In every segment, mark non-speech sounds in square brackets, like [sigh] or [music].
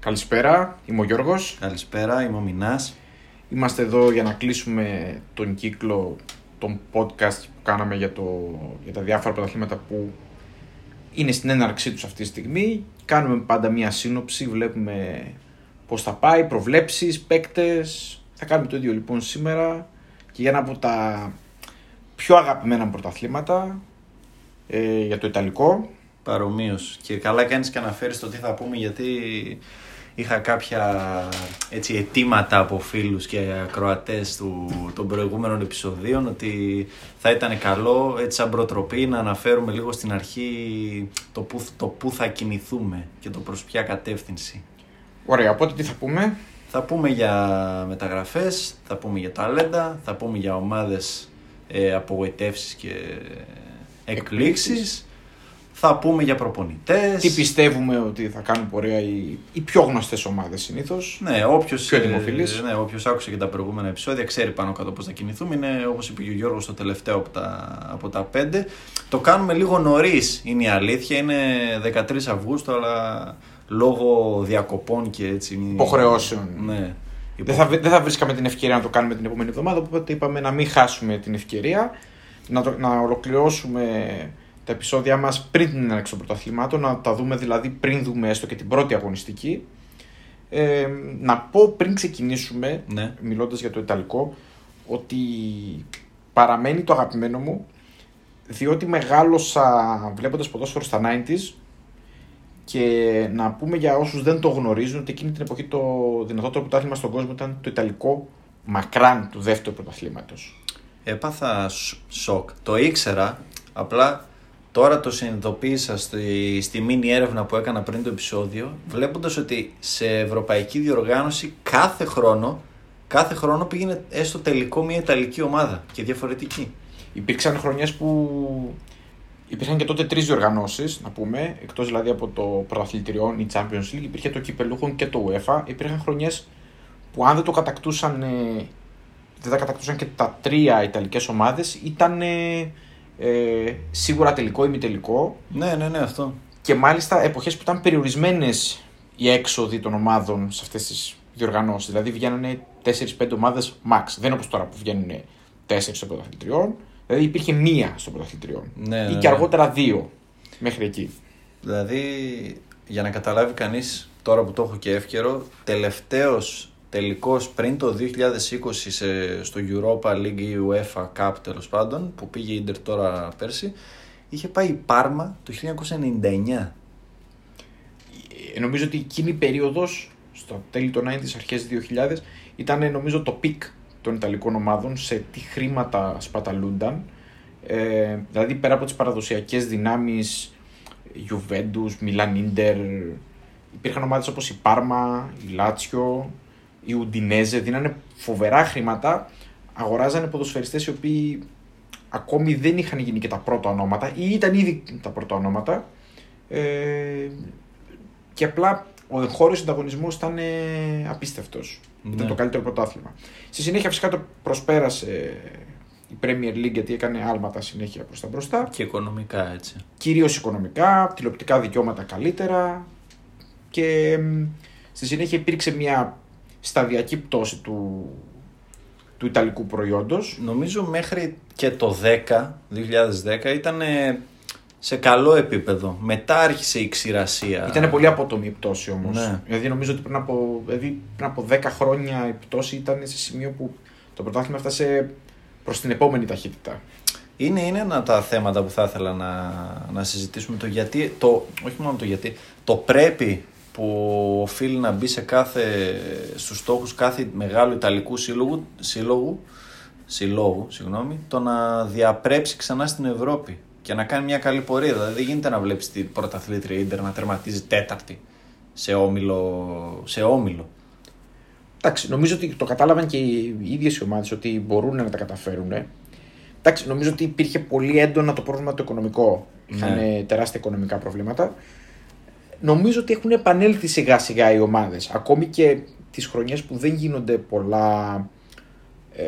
Καλησπέρα, είμαι ο Γιώργος. Καλησπέρα, είμαι ο Μινάς. Είμαστε εδώ για να κλείσουμε τον κύκλο των podcast που κάναμε για, το, για τα διάφορα πρωταθλήματα που είναι στην έναρξή τους αυτή τη στιγμή. Κάνουμε πάντα μία σύνοψη, βλέπουμε πώς θα πάει, προβλέψεις, παίκτες. Θα κάνουμε το ίδιο λοιπόν σήμερα και για ένα από τα πιο αγαπημένα πρωταθλήματα ε, για το Ιταλικό. Παρομοίως. Και καλά κάνεις και αναφέρεις το τι θα πούμε γιατί είχα κάποια έτσι, αιτήματα από φίλους και ακροατές του, των προηγούμενων επεισοδίων ότι θα ήταν καλό έτσι σαν προτροπή να αναφέρουμε λίγο στην αρχή το που, το που θα κινηθούμε και το προς ποια κατεύθυνση. Ωραία, οπότε τι θα πούμε; Θα πούμε για μεταγραφές, θα πούμε για ταλέντα, θα πούμε για ομάδες ε, απογοητεύσεις και εκπλήξεις. Θα πούμε για προπονητές. Τι πιστεύουμε ότι θα κάνουν πορεία οι, οι πιο γνωστές ομάδες συνήθως. Ναι, όποιος Πιο δημοφιλή. ναι, όποιος άκουσε και τα προηγούμενα επεισόδια ξέρει πάνω κάτω πώς θα κινηθούμε. Είναι όπως είπε και ο Γιώργος το τελευταίο από τα, από τα πέντε. Το κάνουμε λίγο νωρίς, είναι η αλήθεια. Είναι 13 Αυγούστου, αλλά λόγω διακοπών και έτσι. Υποχρεώσεων. Ναι. Δεν θα, δεν θα βρίσκαμε την ευκαιρία να το κάνουμε την επόμενη εβδομάδα, οπότε είπαμε να μην χάσουμε την ευκαιρία, να, το, να ολοκληρώσουμε τα επεισόδια μας πριν την έναρξη των πρωταθλημάτων, να τα δούμε δηλαδή πριν δούμε έστω και την πρώτη αγωνιστική. Ε, να πω πριν ξεκινήσουμε, Ναι. μιλώντας για το Ιταλικό, ότι παραμένει το αγαπημένο μου, διότι μεγάλωσα βλέποντας ποδόσφαιρο στα 90s και να πούμε για όσους δεν το γνωρίζουν ότι εκείνη την εποχή το δυνατότερο πρωτάθλημα στον κόσμο ήταν το Ιταλικό μακράν του δεύτερου πρωταθλήματος. Έπαθα σ- σοκ. Το ήξερα, απλά τώρα το συνειδητοποίησα στη, στη μίνι έρευνα που έκανα πριν το επεισόδιο, βλέποντας ότι σε ευρωπαϊκή διοργάνωση κάθε χρόνο, κάθε χρόνο πήγαινε έστω τελικό μια Ιταλική ομάδα και διαφορετική. Υπήρξαν χρονιές που υπήρχαν και τότε τρεις διοργανώσεις, να πούμε, εκτός δηλαδή από το πρωταθλητριών ή Champions League, υπήρχε το κυπελούχον και το UEFA. Υπήρχαν χρονιές που αν δεν το κατακτούσαν, ε, δεν τα κατακτούσαν και τα τρία Ιταλικές ομάδες, ήταν ε, ε, σίγουρα τελικό ή μη τελικό. Ναι, ναι, ναι, αυτό. Και μάλιστα εποχές που ήταν περιορισμένες οι έξοδοι των ομάδων σε αυτές τις διοργανώσεις. Δηλαδή βγαίνανε 4-5 ομάδες max. Δεν είναι όπως τώρα που βγαίνουν 4 στο πρωταθλητριών. Δηλαδή υπήρχε μία στο πρωταθλητριών. Ναι, ή ναι, και ναι. αργότερα δύο μέχρι εκεί. Δηλαδή, για να καταλάβει κανείς, τώρα που το έχω και εύκαιρο, τελευταίος τελικός πριν το 2020 σε, στο Europa League ή UEFA Cup τέλος πάντων, που πήγε η Inter τώρα πέρσι, είχε πάει η Πάρμα το 1999. Ε, νομίζω ότι εκείνη η περίοδος, στο τέλη των 90s, αρχές 2000, ήταν νομίζω το peak των Ιταλικών ομάδων σε τι χρήματα σπαταλούνταν. Ε, δηλαδή πέρα από τις παραδοσιακές δυνάμεις Juventus, Milan, Inter, υπήρχαν ομάδες όπως η Πάρμα, η Λάτσιο, η Ουντινέζε, δίνανε φοβερά χρήματα, αγοράζανε ποδοσφαιριστές οι οποίοι ακόμη δεν είχαν γίνει και τα πρώτα ονόματα ή ήταν ήδη τα πρώτα ονόματα ε, και απλά ο εγχώριος ανταγωνισμός ήταν ε, απίστευτο. Ναι. Ήταν το καλύτερο πρωτάθλημα. Στη συνέχεια φυσικά το προσπέρασε η Premier League γιατί έκανε άλματα συνέχεια προς τα μπροστά. Και οικονομικά έτσι. Κυρίως οικονομικά, τηλεοπτικά δικαιώματα καλύτερα. Και μ, στη συνέχεια υπήρξε μια σταδιακή πτώση του, του Ιταλικού προϊόντος. Νομίζω μέχρι και το 10, 2010 ήταν σε καλό επίπεδο. Μετά άρχισε η ξηρασία. Ήταν πολύ απότομη η πτώση όμως. Ναι. Δηλαδή νομίζω ότι πριν από, δηλαδή, πριν από 10 χρόνια η πτώση ήταν σε σημείο που το πρωτάθλημα έφτασε προς την επόμενη ταχύτητα. Είναι, είναι ένα από τα θέματα που θα ήθελα να, να συζητήσουμε. Το γιατί, το, όχι μόνο το γιατί, το πρέπει που οφείλει να μπει σε κάθε, στους στόχους κάθε μεγάλου Ιταλικού σύλλογου, σύλλογου, συλλόγου, συγγνώμη, το να διαπρέψει ξανά στην Ευρώπη και να κάνει μια καλή πορεία. Δηλαδή δεν γίνεται να βλέπεις την πρωταθλήτρια Ίντερ να τερματίζει τέταρτη σε όμιλο. Σε όμιλο. Εντάξει, νομίζω ότι το κατάλαβαν και οι ίδιες οι ομάδες ότι μπορούν να τα καταφέρουν. Εντάξει, νομίζω ότι υπήρχε πολύ έντονα το πρόβλημα το οικονομικό. Είχαν Ναι. τεράστια οικονομικά προβλήματα. Νομίζω ότι έχουν επανέλθει σιγά σιγά οι ομάδες. Ακόμη και τις χρονιές που δεν γίνονται πολλά. Ε,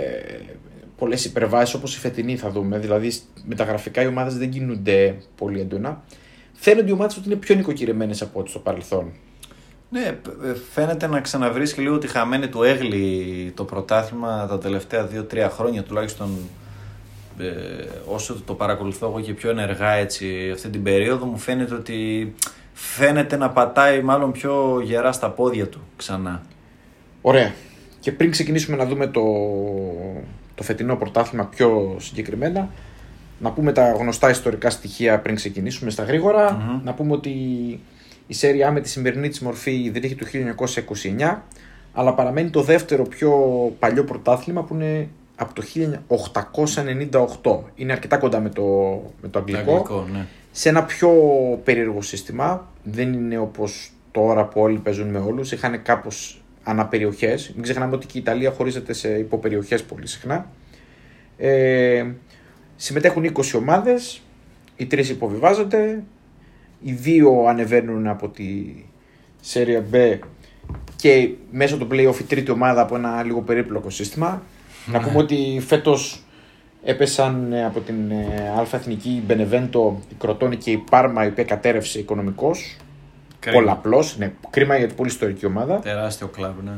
Πολλές υπερβάσεις όπως η φετινή θα δούμε. Δηλαδή με τα γραφικά οι ομάδες δεν γίνονται πολύ έντονα. Φαίνονται οι ομάδες ότι είναι πιο νοικοκυρεμένες από ό,τι στο παρελθόν. Ναι, φαίνεται να ξαναβρίσκει λίγο τη χαμένη του έγλη το πρωτάθλημα τα τελευταία 2-3 χρόνια τουλάχιστον ε, όσο το παρακολουθώ εγώ και πιο ενεργά έτσι αυτή την περίοδο μου φαίνεται ότι φαίνεται να πατάει μάλλον πιο γερά στα πόδια του ξανά. Ωραία. Και πριν ξεκινήσουμε να δούμε το, το φετινό πρωτάθλημα πιο συγκεκριμένα, να πούμε τα γνωστά ιστορικά στοιχεία πριν ξεκινήσουμε στα γρηγορα Να πούμε ότι η Serie A με τη σημερινή της μορφή δεν έχει το 1929, αλλά παραμένει το δεύτερο πιο παλιό πρωτάθλημα που είναι από το 1898. Είναι αρκετά κοντά με το, με το αγγλικό. Αγγλικό, ναι. Σε ένα πιο περίεργο σύστημα. Δεν είναι όπως τώρα που όλοι παίζουν με όλους. Είχαν κάπως αναπεριοχές. Μην ξεχνάμε ότι και η Ιταλία χωρίζεται σε υποπεριοχές πολύ συχνά. Ε, συμμετέχουν 20 ομάδες. Οι τρεις υποβιβάζονται. Οι δύο ανεβαίνουν από τη Serie B και μέσω του playoff η τρίτη ομάδα από ένα λίγο περίπλοκο σύστημα. Να πούμε ότι φέτος έπεσαν ε, από την ε, Αλφα Εθνική Μπενεβέντο η Κροτόνη και η Πάρμα η οποία κατέρευσε οικονομικώ. Πολλαπλώ. Ναι, κρίμα γιατί πολύ ιστορική ομάδα. Τεράστιο κλαμπ, ναι.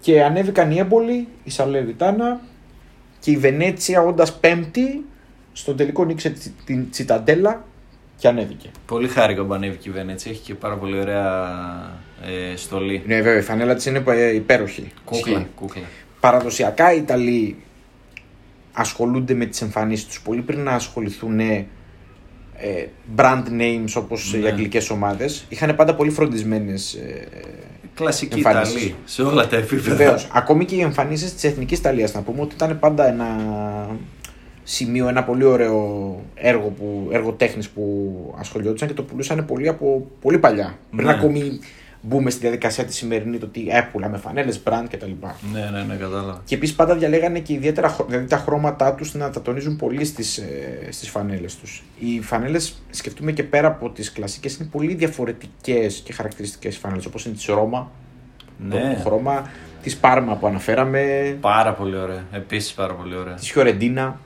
Και ανέβηκαν οι Έμπολοι, η Σαλεριτάνα και η Βενέτσια όντας πέμπτη. Στον τελικό νίξε την Τσιταντέλα και ανέβηκε. Πολύ χάρηκα που ανέβηκε η Βενέτσια. Έχει και πάρα πολύ ωραία ε, στολή. Ναι, βέβαια, η φανέλα της είναι ε, υπέροχη. Κούκλα, κούκλα παραδοσιακά οι Ιταλοί ασχολούνται με τις εμφανίσεις τους πολύ πριν να ασχοληθούν ε, brand names όπως ναι. οι αγγλικές ομάδες. Είχαν πάντα πολύ φροντισμένες ε, Κλασική Ιταλή σε όλα τα επίπεδα. Βεβαίως. Ακόμη και οι εμφανίσεις της Εθνικής Ιταλίας. Να πούμε ότι ήταν πάντα ένα σημείο, ένα πολύ ωραίο έργο, που, έργο τέχνης που ασχολιόντουσαν και το πουλούσαν πολύ από πολύ παλιά. Ναι. Πριν ακόμη μπούμε στη διαδικασία της σημερινή, το τι με φανέλες, brand κτλ. Ναι, ναι, ναι, κατάλαβα. Και επίσης πάντα διαλέγανε και ιδιαίτερα δηλαδή τα χρώματά τους να τα τονίζουν πολύ στις στις ε, φανέλες τους. Οι φανέλες, σκεφτούμε και πέρα από τις κλασικές, είναι πολύ διαφορετικές και χαρακτηριστικές φανέλες, όπως είναι της Ρώμα, ναι. το χρώμα, της Πάρμα που αναφέραμε. Πάρα πολύ ωραία. Επίσης πάρα πολύ ωραία. Της Χιορεντίνα.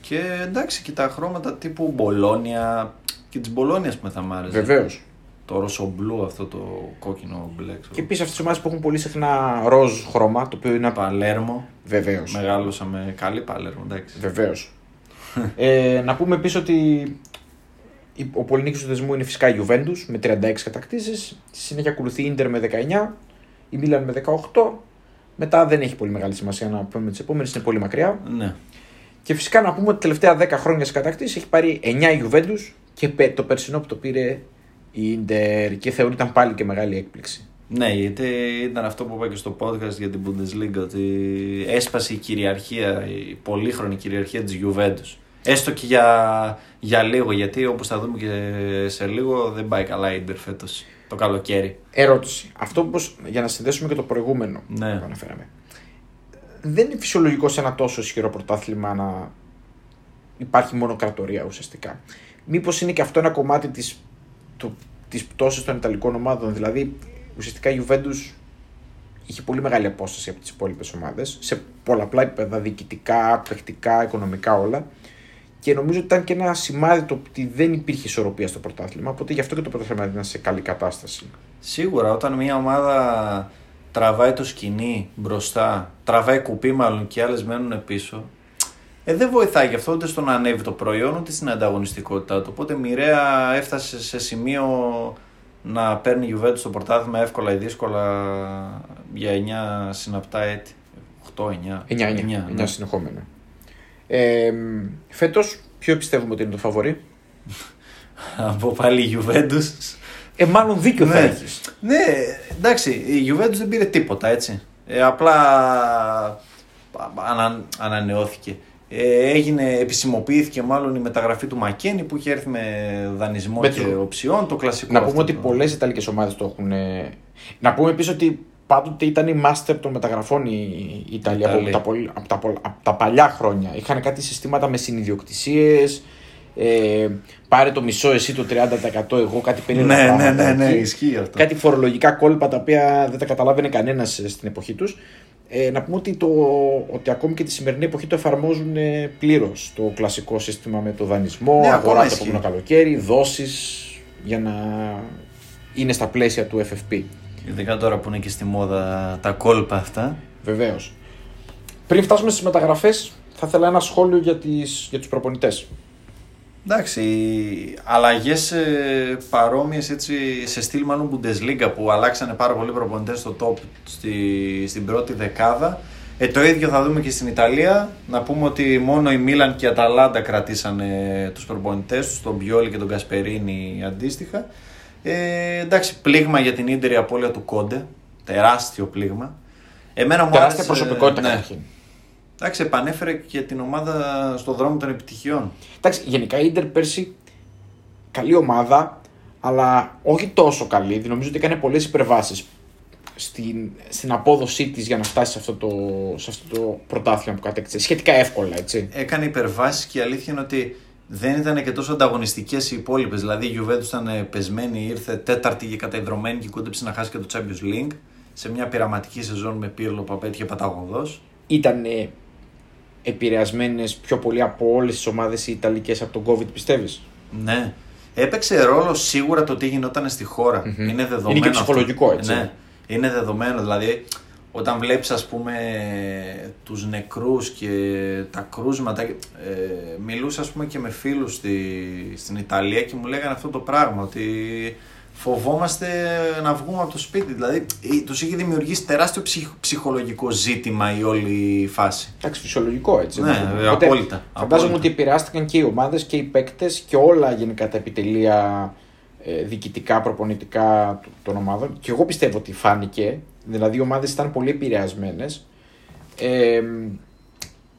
Και εντάξει, και τα χρώματα τύπου Μπολόνια και της Μπολόνια που με θα μ' άρεσε. Βεβαίως το ροσομπλού, αυτό το κόκκινο μπλε. Και επίσης αυτές τι ομάδες που έχουν πολύ συχνά ροζ χρώμα, το οποίο είναι. Παλέρμο. Βεβαίως. Μεγάλωσα με καλή Παλέρμο, εντάξει. Βεβαίως. [laughs] ε, να πούμε επίσης ότι ο πολυνίκης του δεσμού είναι φυσικά η Juventus με 36 κατακτήσεις. Στη συνέχεια ακολουθεί η Inter με 19, η Milan με 18. Μετά δεν έχει πολύ μεγάλη σημασία να πούμε τις επόμενες, είναι πολύ μακριά. Ναι. Και φυσικά να πούμε ότι τα τελευταία 10 χρόνια σε κατακτήσεις έχει πάρει 9 η Juventus και το περσινό που το πήρε η Ιντερ και θεωρείται πάλι και μεγάλη έκπληξη. Ναι, γιατί ήταν αυτό που είπα και στο podcast για την Bundesliga ότι έσπασε η κυριαρχία, η πολύχρονη κυριαρχία της Juventus. Έστω και για, για λίγο, γιατί όπως θα δούμε και σε λίγο δεν πάει καλά η Ιντερ φέτος το καλοκαίρι. Ερώτηση. Αυτό όπως, για να συνδέσουμε και το προηγούμενο ναι. που αναφέραμε. Δεν είναι φυσιολογικό σε ένα τόσο ισχυρό πρωτάθλημα να υπάρχει μόνο κρατορία ουσιαστικά. Μήπως είναι και αυτό ένα κομμάτι της τη πτώση των Ιταλικών ομάδων. Δηλαδή, ουσιαστικά η Juventus είχε πολύ μεγάλη απόσταση από τις υπόλοιπες ομάδες σε πολλαπλά επίπεδα, διοικητικά, παιχτικά, οικονομικά όλα. Και νομίζω ότι ήταν και ένα σημάδι το ότι δεν υπήρχε ισορροπία στο πρωτάθλημα. Οπότε γι' αυτό και το πρωτάθλημα ήταν σε καλή κατάσταση. Σίγουρα, όταν μια ομάδα τραβάει το σκηνή μπροστά, τραβάει κουπί μάλλον και άλλες μένουν πίσω, ε, δεν βοηθάει γι' αυτό ούτε στο να ανέβει το προϊόν ούτε στην ανταγωνιστικότητά του. Οπότε μοιραία έφτασε σε σημείο να παίρνει η Juventus στο πρωτάθλημα εύκολα ή δύσκολα για 9 συναπτά έτη. 8, 9. 9, 9, 9, 9 συνεχόμενα. Ε, Φέτος, ποιο πιστεύουμε ότι είναι το φαβορή; [laughs] Από πάλι η Juventus. Ε, μάλλον δίκιο θα ναι. έχεις. Ναι, εντάξει, η Juventus δεν πήρε τίποτα έτσι. Ε, απλά ανα, ανανεώθηκε. Ε, έγινε, επισημοποιήθηκε μάλλον η μεταγραφή του Μακένι που είχε έρθει με δανεισμό με και το... οψιών, το κλασικό. Να πούμε ότι το... πολλές Ιταλικές ομάδες το έχουν. Να πούμε επίσης ότι πάντοτε ήταν η master των μεταγραφών η, Ιταλία από τα, από, τα, από τα παλιά χρόνια. Είχαν κάτι συστήματα με συνειδιοκτησίες. Ε, πάρε το μισό εσύ το 30% εγώ κάτι περίεργο ναι, ναι, ναι, ναι, ισχύει αυτό. Κάτι φορολογικά κόλπα τα οποία δεν τα καταλάβαινε κανένας στην εποχή τους. Ε, να πούμε ότι, το, ότι ακόμη και τη σημερινή εποχή το εφαρμόζουν ε, πλήρως το κλασικό σύστημα με το δανεισμό, ναι, αγορά το καλοκαίρι, δόσεις για να είναι στα πλαίσια του FFP. Ειδικά τώρα που είναι και στη μόδα τα κόλπα αυτά. Βεβαίως. Πριν φτάσουμε στις μεταγραφές, θα ήθελα ένα σχόλιο για, τις, για τους προπονητές. Εντάξει, αλλαγές ε, παρόμοιες σε στυλ μάλλον Bundesliga που αλλάξανε πάρα πολλοί προπονητές στο top στη, στην πρώτη δεκάδα. Ε, το ίδιο θα δούμε και στην Ιταλία. Να πούμε ότι μόνο η Μίλαν και η Αταλάντα κρατήσανε τους προπονητές τους, τον Πιόλη και τον Κασπερίνη αντίστοιχα. Ε, εντάξει, πλήγμα για την Ίντερ η απώλεια του Κόντε. Τεράστιο πλήγμα. Εμένα μου Τεράστια προσωπικότητα ναι. καταρχήν. Εντάξει, επανέφερε και την ομάδα στον δρόμο των επιτυχιών. Εντάξει, γενικά η Ίντερ πέρσι καλή ομάδα, αλλά όχι τόσο καλή. Νομίζω ότι έκανε πολλές υπερβάσεις στην, στην απόδοσή της για να φτάσει σε αυτό, το, σε αυτό το πρωτάθλημα που κατέκτησε. Σχετικά εύκολα, έτσι. Έκανε υπερβάσεις και η αλήθεια είναι ότι δεν ήταν και τόσο ανταγωνιστικές οι υπόλοιπες. Δηλαδή η Juventus ήταν πεσμένη, ήρθε τέταρτη και καταϊδρωμένη και κούντεψε να χάσει και το Champions League σε μια πειραματική σεζόν με πύρλο που απέτυχε παταγωδό. Ήταν επηρεασμένες πιο πολύ από όλες τις ομάδες οι Ιταλικές από τον COVID, πιστεύεις; Ναι. Έπαιξε ρόλο σίγουρα το τι γινόταν στη χώρα. Mm-hmm. Είναι δεδομένο. Είναι και ψυχολογικό έτσι. Ναι. Είναι δεδομένο. Δηλαδή, όταν βλέπεις ας πούμε τους νεκρούς και τα κρούσματα ε, μιλούσα ας πούμε και με φίλους στη, στην Ιταλία και μου λέγανε αυτό το πράγμα ότι φοβόμαστε να βγούμε από το σπίτι. Δηλαδή, τους είχε δημιουργήσει τεράστιο ψυχολογικό ζήτημα η όλη φάση. Εντάξει, φυσιολογικό έτσι. Ναι, ναι. Οπότε, απόλυτα. Φαντάζομαι ότι επηρεάστηκαν και οι ομάδες και οι παίκτες και όλα γενικά τα επιτελεία ε, διοικητικά, προπονητικά των ομάδων. Και εγώ πιστεύω ότι φάνηκε. Δηλαδή, οι ομάδες ήταν πολύ επηρεασμένες. Ε,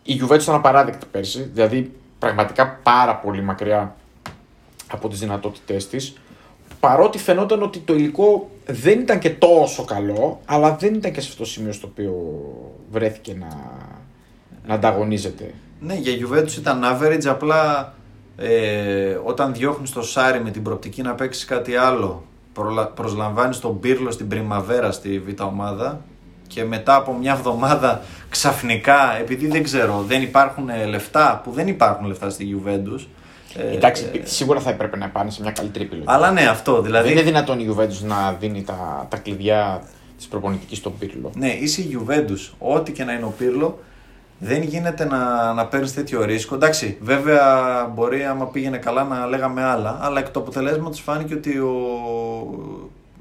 η Juventus ήταν απαράδεκτη πέρσι. Δηλαδή, πραγματικά πάρα πολύ μακριά από τις δυνατότητές της παρότι φαινόταν ότι το υλικό δεν ήταν και τόσο καλό, αλλά δεν ήταν και σε αυτό το σημείο στο οποίο βρέθηκε να, να ανταγωνίζεται. Ναι, για Juventus ήταν average, απλά ε, όταν διώχνεις το Σάρι με την προπτική να παίξεις κάτι άλλο, προσλαμβάνεις τον Πύρλο στην Πριμαβέρα στη Β' ομάδα και μετά από μια εβδομάδα ξαφνικά, επειδή δεν ξέρω, δεν υπάρχουν λεφτά, που δεν υπάρχουν λεφτά στη Juventus, ε, Εντάξει, σίγουρα θα έπρεπε να πάνε σε μια καλύτερη επιλογή. Αλλά ναι, αυτό δηλαδή. Δεν είναι δυνατόν η Juventus να δίνει τα, τα κλειδιά της προπονητικής στον Πύρλο. Ναι, είσαι η Juventus. Ό,τι και να είναι ο Πύρλο, δεν γίνεται να, να παίρνεις τέτοιο ρίσκο. Εντάξει, βέβαια μπορεί άμα πήγαινε καλά να λέγαμε άλλα, αλλά εκ του αποτελέσματος φάνηκε ότι ο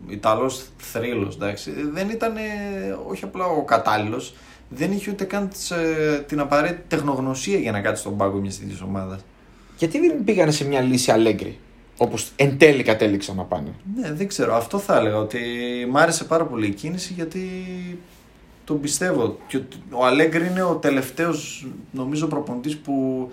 Ιταλός θρύλος δεν ήταν όχι απλά ο κατάλληλος, δεν είχε ούτε καν ε, την απαραίτητη τεχνογνωσία για να κάτσει στον πάγκο μιας τέτοιας ομάδας γιατί δεν πήγανε σε μια λύση αλέγκρι, όπως εν τέλει κατέληξαν να πάνε; Ναι, δεν ξέρω. Αυτό θα έλεγα. Ότι μ' άρεσε πάρα πολύ η κίνηση γιατί τον πιστεύω. Και ο Αλέγκρι είναι ο τελευταίος, νομίζω, προπονητής που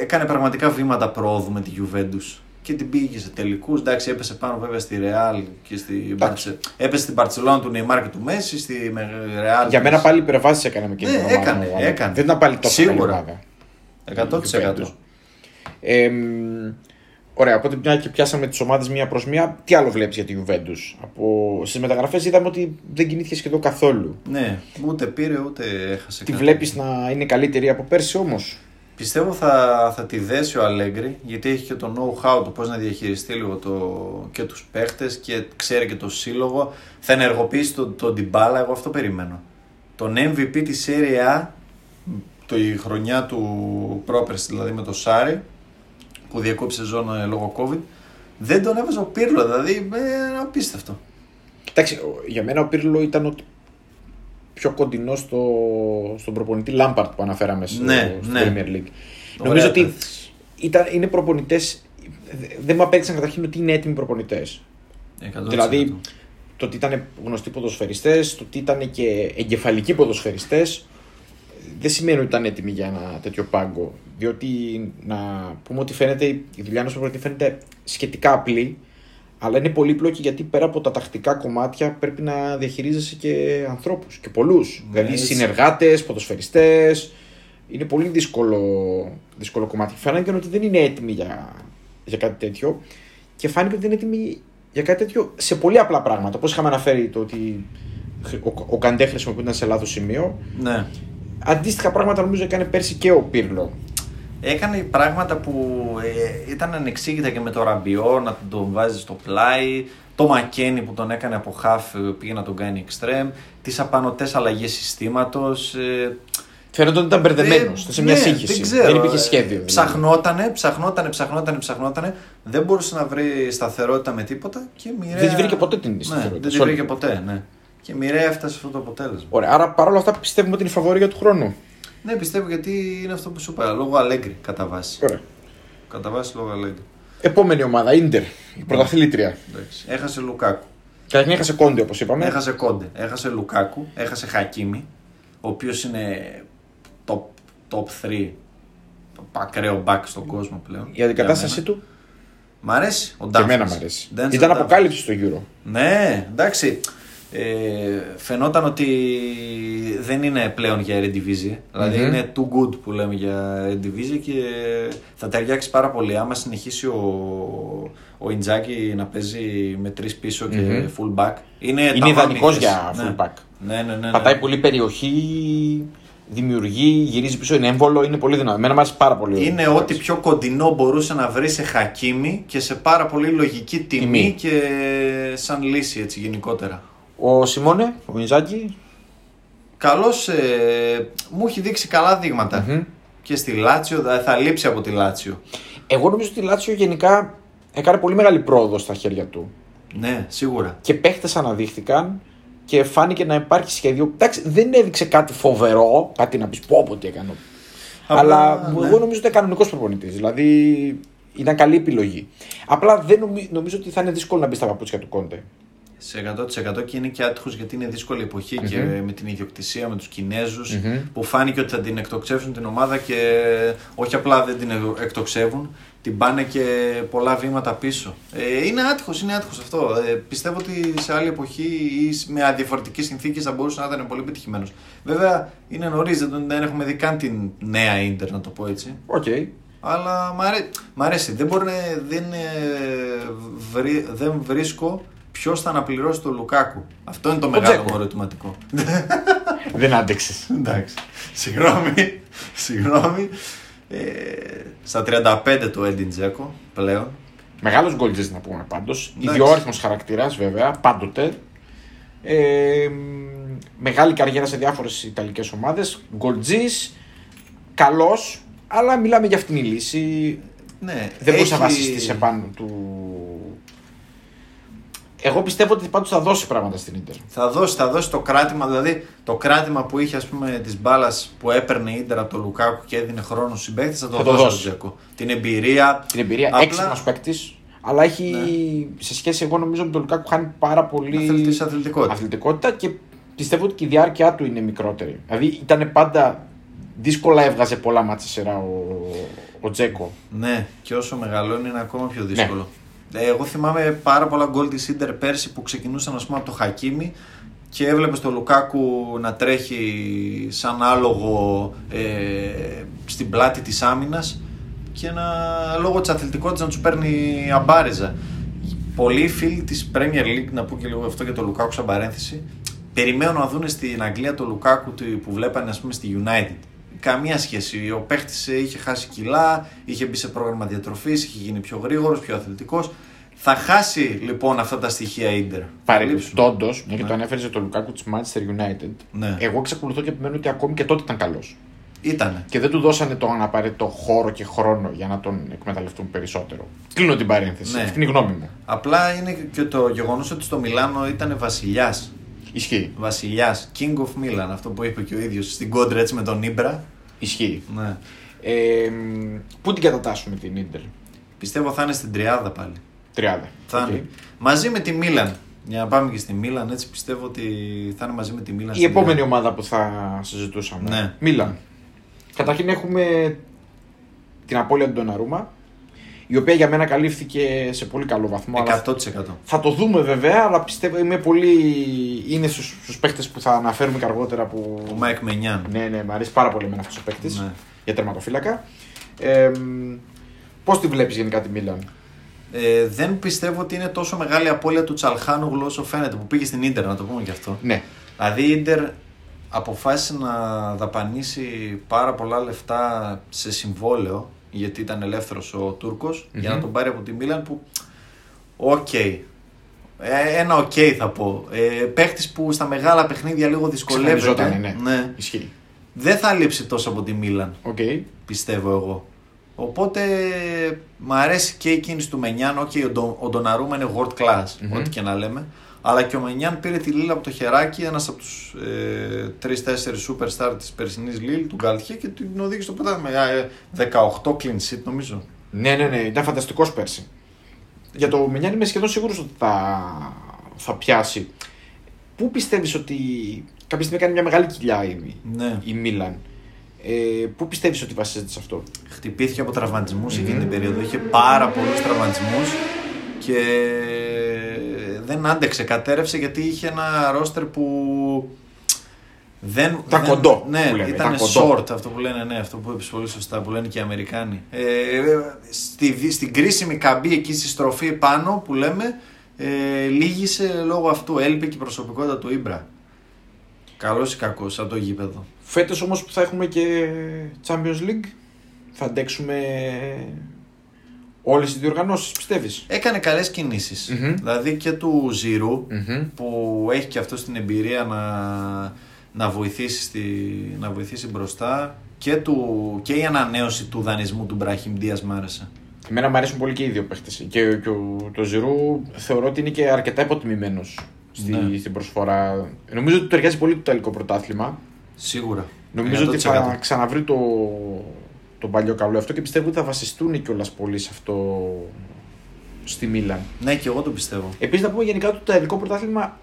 έκανε πραγματικά βήματα πρόοδου με τη Juventus και την πήγε σε τελικούς. Εντάξει, έπεσε πάνω βέβαια στη Ρεάλ και στη Μπαρτσε... Έπεσε στην Παρσελόνα του Νεϊμάρ και του Μέση, στη Ρεάλ. Για μένα πάλι υπερβάσεις έκανε με εκείνη ναι, έκανε, έκανε. Δεν ήταν πάλι τόσο Σίγουρα. 100%. Ε, ωραία, οπότε μια και πιάσαμε τις ομάδες μία προς μία, τι άλλο βλέπεις για τη Juventus; Από... Στις μεταγραφές είδαμε ότι δεν κινήθηκε σχεδόν καθόλου. Ναι, ούτε πήρε ούτε έχασε. Τη βλέπεις να είναι καλύτερη από πέρσι όμως; Πιστεύω θα, θα τη δέσει ο Αλέγκρι γιατί έχει και το know-how του πώς να διαχειριστεί λίγο το, και τους παίχτες και ξέρει και το σύλλογο. Θα ενεργοποιήσει τον το Ντιμπάλα, εγώ αυτό περιμένω. Τον MVP της Serie A, το, η χρονιά του πρόπερση δηλαδή με το Σάρι, που διακόψε ζώνη λόγω COVID, δεν τον έβαζε ο Πύρλο. Δηλαδή, ε, απίστευτο. Κοιτάξτε, για μένα ο Πύρλο ήταν ο πιο κοντινός στο, στον προπονητή Λάμπαρτ που αναφέραμε στο, ναι, στο ναι. Premier League. Νομίζω ότι ήταν, είναι προπονητές. Δεν μου απέδειξαν καταρχήν ότι είναι έτοιμοι προπονητές. Δηλαδή, το ότι ήταν γνωστοί ποδοσφαιριστές, το ότι ήταν και εγκεφαλικοί ποδοσφαιριστές, δεν σημαίνει ότι ήταν έτοιμοι για ένα τέτοιο πάγκο. Διότι να πούμε ότι φαίνεται, η δουλειά ενός προπονητή φαίνεται σχετικά απλή, αλλά είναι πολύπλοκη γιατί πέρα από τα τακτικά κομμάτια πρέπει να διαχειρίζεσαι και ανθρώπους και πολλούς. Ναι, δηλαδή συνεργάτες, ποδοσφαιριστές. Είναι πολύ δύσκολο, δύσκολο κομμάτι. Φαίνεται ότι δεν είναι έτοιμοι για, για κάτι τέτοιο και φάνηκε ότι δεν είναι έτοιμοι για κάτι τέτοιο σε πολύ απλά πράγματα. Όπως είχαμε αναφέρει το ότι ο, ο Καντέ χρησιμοποιούνταν σε λάθος σημείο. Ναι. Αντίστοιχα πράγματα νομίζω έκανε πέρσι και ο Πύρλο. Έκανε πράγματα που ε, ήταν ανεξήγητα και με το ραμπιό να τον βάζεις στο πλάι. Το Μακένι που τον έκανε από χαφ ε, πήγε να τον κάνει εξτρέμ. Τις απανοτές αλλαγές συστήματος. Ε, Φαίνεται ότι ήταν μπερδεμένος σε μια ναι, σύγχυση. Δεν, ξέρω. Δεν υπήρχε σχέδιο. δηλαδή. Ψαχνότανε, ψαχνότανε, ψαχνότανε, ψαχνότανε. Δεν μπορούσε να βρει σταθερότητα με τίποτα και μοιραία. Δεν τη βρήκε ποτέ την Ναι, σταθερότητα. δεν σε τη όλη βρήκε την- ποτέ, ναι. Και μοιραία έφτασε αυτό το αποτέλεσμα. Ωραία, άρα παρόλα αυτά πιστεύουμε ότι είναι η φαβορία του χρόνου. Ναι, πιστεύω γιατί είναι αυτό που σου είπα. Λόγω Αλέγκρι κατά βάση. Ωραία. Κατά βάση λόγω Αλέγκρι. Επόμενη ομάδα, Ιντερ, η πρωταθλήτρια. Εντάξει. Έχασε Λουκάκου. Καταρχήν έχασε κόντι όπως είπαμε. Έχασε Κόντε. Έχασε Λουκάκου. Έχασε Χακίμη. Ο οποίος είναι top, top 3 ακραίο back στον κόσμο πλέον. Η αντικατάστασή Για του Μ' αρέσει. Ο και Ντάφνης. εμένα μου αρέσει. Denzel Ήταν Dumfries. αποκάλυψη στο Euro. Ναι, εντάξει. Ε, φαινόταν ότι δεν είναι πλέον για Eredivisie. Δηλαδή Μμμ. είναι too good που λέμε για Eredivisie και θα ταιριάξει πάρα πολύ. Άμα συνεχίσει ο, ο Ιντζάκη να παίζει με τρεις πίσω και Μμμ. full back. Είναι, Είναι τα ιδανικός μάμηθες. για Ναι. full back. Ναι, ναι, ναι. ναι. Πατάει πολύ περιοχή, δημιουργεί, γυρίζει πίσω, είναι έμβολο, είναι πολύ δυνατό. Εμένα μου άρεσε πάρα πολύ. Είναι ο ό,τι πιο κοντινό μπορούσε να βρει σε Χακίμη και σε πάρα πολύ λογική τιμή, Τιμή. και σαν λύση έτσι γενικότερα. Ο Σιμώνε, ο Ινζάκη. Καλός, ε, μου έχει δείξει καλά δείγματα. μμμ. Και στη Λάτσιο, θα- θα λείψει από τη Λάτσιο. Εγώ νομίζω ότι η Λάτσιο γενικά έκανε πολύ μεγάλη πρόοδο στα χέρια του. Ναι, σίγουρα. Και παίχτες αναδείχθηκαν και φάνηκε να υπάρχει σχέδιο. Εντάξει, δεν έδειξε κάτι φοβερό, κάτι να πεις πω πω τι έκανε. Απλά, Αλλά ναι. εγώ νομίζω ότι ήταν κανονικός προπονητής. Δηλαδή ήταν καλή επιλογή. Απλά δεν νομι- νομίζω ότι θα είναι δύσκολο να μπει στα παπούτσια του Κόντε. Σε 100% και είναι και άτυχος γιατί είναι δύσκολη εποχή και με την ιδιοκτησία, με τους κινεζους Μμμ. που φάνηκε ότι θα την εκτοξεύσουν την ομάδα και όχι απλά δεν την εκτοξεύουν, την πάνε και πολλά βήματα πίσω. Ε, είναι άτυχος, είναι άτυχος αυτό. Ε, πιστεύω ότι σε άλλη εποχή ή σ- με διαφορετικές συνθήκες θα μπορούσε να ήταν πολύ πετυχημένο. Βέβαια είναι νωρίς, δεν, δεν έχουμε δει καν την νέα Ίντερ να το πω έτσι. Οκ. Αλλά μ' αρέ- μ' αρέσει. Δεν, μπορεί, να- δεν, ε, βρι- δεν βρίσκω ποιος θα αναπληρώσει τον Λουκάκου. Αυτό είναι το μεγάλο Τζέκο. μου ερωτηματικό. [laughs] δεν άντεξες. Εντάξει. Συγγνώμη. Συγγνώμη. Ε, στα 35 του Έντιν Τζέκο πλέον. Μεγάλος γκολτζή να πούμε πάντως. Εντάξει. Ιδιόρυθμος χαρακτήρας βέβαια, πάντοτε. Ε, μ, μεγάλη καριέρα σε διάφορες Ιταλικές ομάδες. Γκολτζή, καλός, αλλά μιλάμε για αυτήν η λύση. Ναι, Δεν μπορούσε να έχει- βασιστείς σε πάνω του. Εγώ πιστεύω ότι πάντως θα δώσει πράγματα στην Ιντερ. Θα δώσει, θα δώσει το κράτημα, δηλαδή το κράτημα που είχε ας πούμε της μπάλας που έπαιρνε η Ίντερ από τον Λουκάκου και έδινε χρόνο στους συμπαίκτες θα το Θα το δώσει δώσει. στον Τζέκο. Την εμπειρία. Την εμπειρία, Απλά- έξυπνος παίκτης. Αλλά έχει σε σχέση, εγώ νομίζω με τον Λουκάκου χάνει πάρα πολύ Αθλητής αθλητικότητα. αθλητικότητα και πιστεύω ότι και η διάρκεια του είναι μικρότερη. Δηλαδή ήταν πάντα δύσκολα έβγαζε πολλά μάτια σειρά ο, ο Τζέκο. Ναι, και όσο μεγαλώνει είναι ακόμα πιο δύσκολο. Ε, Εγώ θυμάμαι πάρα πολλά γκολ της Ίντερ πέρσι που ξεκινούσαν ας πούμε, από το Χακίμι και έβλεπες τον Λουκάκου να τρέχει σαν άλογο ε, στην πλάτη της άμυνας και να, λόγω της αθλητικότητας να τους παίρνει αμπάριζα. Πολλοί φίλοι της Premier League, να πω και λίγο αυτό για τον Λουκάκου σαν παρένθεση, περιμένουν να δουν στην Αγγλία τον Λουκάκου του- που βλέπανε ας πούμε στη United. Καμία σχέση. Ο παίχτης είχε χάσει κιλά, είχε μπει σε πρόγραμμα διατροφής, είχε γίνει πιο γρήγορος, πιο αθλητικός. Θα χάσει λοιπόν αυτά τα στοιχεία Ιντερ. Παρεμπιπτόντω, μια και το ανέφερες για τον Λουκάκου της Manchester United, Ναι. εγώ εξακολουθώ και επιμένω ότι ακόμη και τότε ήταν καλός. Ήτανε. Και δεν του δώσανε τον απαραίτητο χώρο και χρόνο για να τον εκμεταλλευτούν περισσότερο. Κλείνω την παρένθεση. Ναι. Αυτή είναι η γνώμη μου. Απλά είναι και το γεγονός ότι στο Μιλάνο ήταν βασιλιάς. Ισχύει. Βασιλιάς. King of Milan, αυτό που είπε και ο ίδιος στην κόντρα έτσι με τον Ίμπρα. Ισχύει. Ναι. Ε, μ, πού την κατατάσσουμε την Ίντερ. Πιστεύω θα είναι στην τριάδα πάλι. 30. Θα Οκ. είναι. Μαζί με τη Μίλαν. Για να πάμε και στη Μίλαν, έτσι πιστεύω ότι θα είναι μαζί με τη Μίλαν. Η στην επόμενη τριάδα. ομάδα που θα συζητούσαμε. Ναι. Μίλαν. Καταρχήν έχουμε την απώλεια του Ντοναρούμα, η οποία για μένα καλύφθηκε σε πολύ καλό βαθμό. αλλά 100%. Θα το δούμε βέβαια, αλλά πιστεύω είμαι πολύ. είναι στους στους παίχτε που θα αναφέρουμε και αργότερα. Που... Ο Μάικ Μενιάν. Ναι, ναι, μου αρέσει πάρα πολύ εμένα αυτός ο παίκτης Ναι. για τερματοφύλακα. Ε, Πώς τη βλέπεις γενικά τη Μίλαν; Ε, δεν πιστεύω ότι είναι τόσο μεγάλη απώλεια του Τσαλχάνογλου όσο φαίνεται που πήγε στην Ίντερ, να το πούμε και αυτό. Ναι. Δηλαδή η Ίντερ αποφάσισε να δαπανήσει πάρα πολλά λεφτά σε συμβόλαιο γιατί ήταν ελεύθερος ο Τούρκος για να τον πάρει από τη Μίλαν που. Οκ. Ε, ένα οκ θα πω. Ε, Παίχτης που στα μεγάλα παιχνίδια λίγο δυσκολεύεται. Εξαφανιζόταν, ναι. ναι. Ισχύει. Δεν θα λείψει τόσο από τη Μίλαν, Οκ. πιστεύω εγώ. Οπότε μ' αρέσει και η κίνηση του Μενιάν. Οκ, ο, Ντο, ο Ντοναρούμα είναι world class, Μμμ. ό,τι και να λέμε. Αλλά και ο Μενιάν πήρε τη Λίλ από το χεράκι, ένας από τους ε, 3-4 superstar της περσινής Λίλ, του Γκαλτιέ και την οδήγησε στο πρωτάθλημα. Ε, 18 clean sheet νομίζω. Ναι, ναι, ναι, ήταν φανταστικός πέρσι. Για το Μενιάν είμαι σχεδόν σίγουρος ότι θα, θα πιάσει. Πού πιστεύεις ότι. Κάποια στιγμή έκανε μια μεγάλη κοιλιά η, Ναι. η Μίλαν. Ε, πού πιστεύεις ότι βασίζεται σε αυτό; Χτυπήθηκε από τραυματισμούς εκείνη Μμμ. την περίοδο. Είχε πάρα πολλούς τραυματισμούς και δεν άντεξε, κατέρευσε γιατί είχε ένα ρόστερ που δεν, Ήταν δεν- κοντό, Ναι, που λέμε, ήταν ήταν κοντό. short αυτό που λένε, ναι, αυτό που είπες πολύ σωστά, που λένε και οι Αμερικάνοι. Ε, στη, στην κρίσιμη καμπή εκεί στη στροφή πάνω που λέμε, ε, λύγησε λόγω αυτού. Έλειπε και η προσωπικότητα του Ήμπρα. Καλός ή κακός, από το γήπεδο. Φέτος όμως που θα έχουμε και Champions League, θα αντέξουμε όλες τι διοργανώσεις, πιστεύεις; Έκανε καλές κινήσεις. Μμμ. Δηλαδή και του Ζηρού, που έχει και αυτός την εμπειρία να, να, βοηθήσει, στη, να βοηθήσει μπροστά και, του, και η ανανέωση του δανεισμού του Μπραχήμ Δίας μ' άρεσε. Εμένα μου αρέσουν πολύ και οι δύο παίχτες. Και, και ο, το Ζηρού θεωρώ ότι είναι και αρκετά υποτιμημένος στη, Ναι. στην προσφορά. Νομίζω ότι του ταιριάζει πολύ το Ιταλικό πρωτάθλημα. Σίγουρα. Νομίζω ότι θα 100%. ξαναβρει το, το παλιό καλό αυτό και πιστεύω ότι θα βασιστούν κιόλας πολύ σε αυτό στη Μίλαν. Ναι, και εγώ το πιστεύω. Επίσης, να πούμε γενικά ότι το Ιταλικό πρωτάθλημα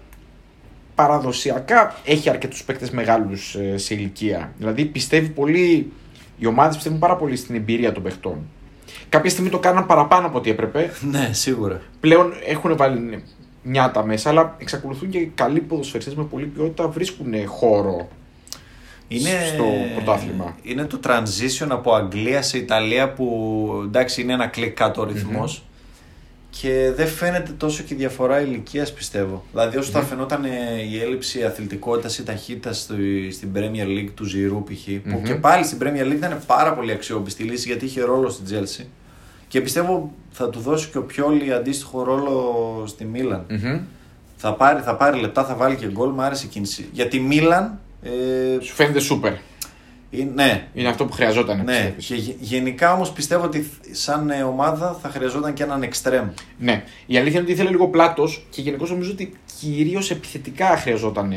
παραδοσιακά έχει αρκετούς παίκτες μεγάλους σε ηλικία. Δηλαδή πιστεύει πολύ. Οι ομάδες πιστεύουν πάρα πολύ στην εμπειρία των παιχτών. Κάποια στιγμή το κάναν παραπάνω από ό,τι έπρεπε. [laughs] Ναι, σίγουρα. Πλέον έχουν βάλει νιάτα μέσα, αλλά εξακολουθούν και καλοί ποδοσφαιριστές με πολλή ποιότητα βρίσκουν χώρο στο πρωτάθλημα. Είναι το transition από Αγγλία σε Ιταλία που εντάξει είναι ένα κλικ κάτω ο ρυθμος και δεν φαίνεται τόσο και η διαφορά ηλικίας πιστεύω. Δηλαδή όσο θα φαινόταν ε, η έλλειψη αθλητικότητας ή ταχύτητας στην Premier League του Ζηρού π.χ. που Μμμ. και πάλι στην Premier League ήταν πάρα πολύ αξιόπιστη λύση γιατί είχε ρόλο στην Chelsea. Και πιστεύω θα του δώσει και ο Πιόλι αντίστοιχο ρόλο στη Μίλαν. Μμμ. Θα, πάρει, θα πάρει λεπτά, θα βάλει και γκολ. Μου άρεσε η κίνηση. Γιατί Μίλαν. Ε, Σου φαίνεται σούπερ. ε, ναι, Είναι αυτό που χρειαζόταν. ναι. πιστεύεις. Και γε- γενικά όμως πιστεύω ότι σαν ε, ομάδα θα χρειαζόταν και έναν εξτρέμ. Ναι. Η αλήθεια είναι ότι ήθελε λίγο πλάτος και γενικώ νομίζω ότι κυρίως επιθετικά χρειαζόταν ε,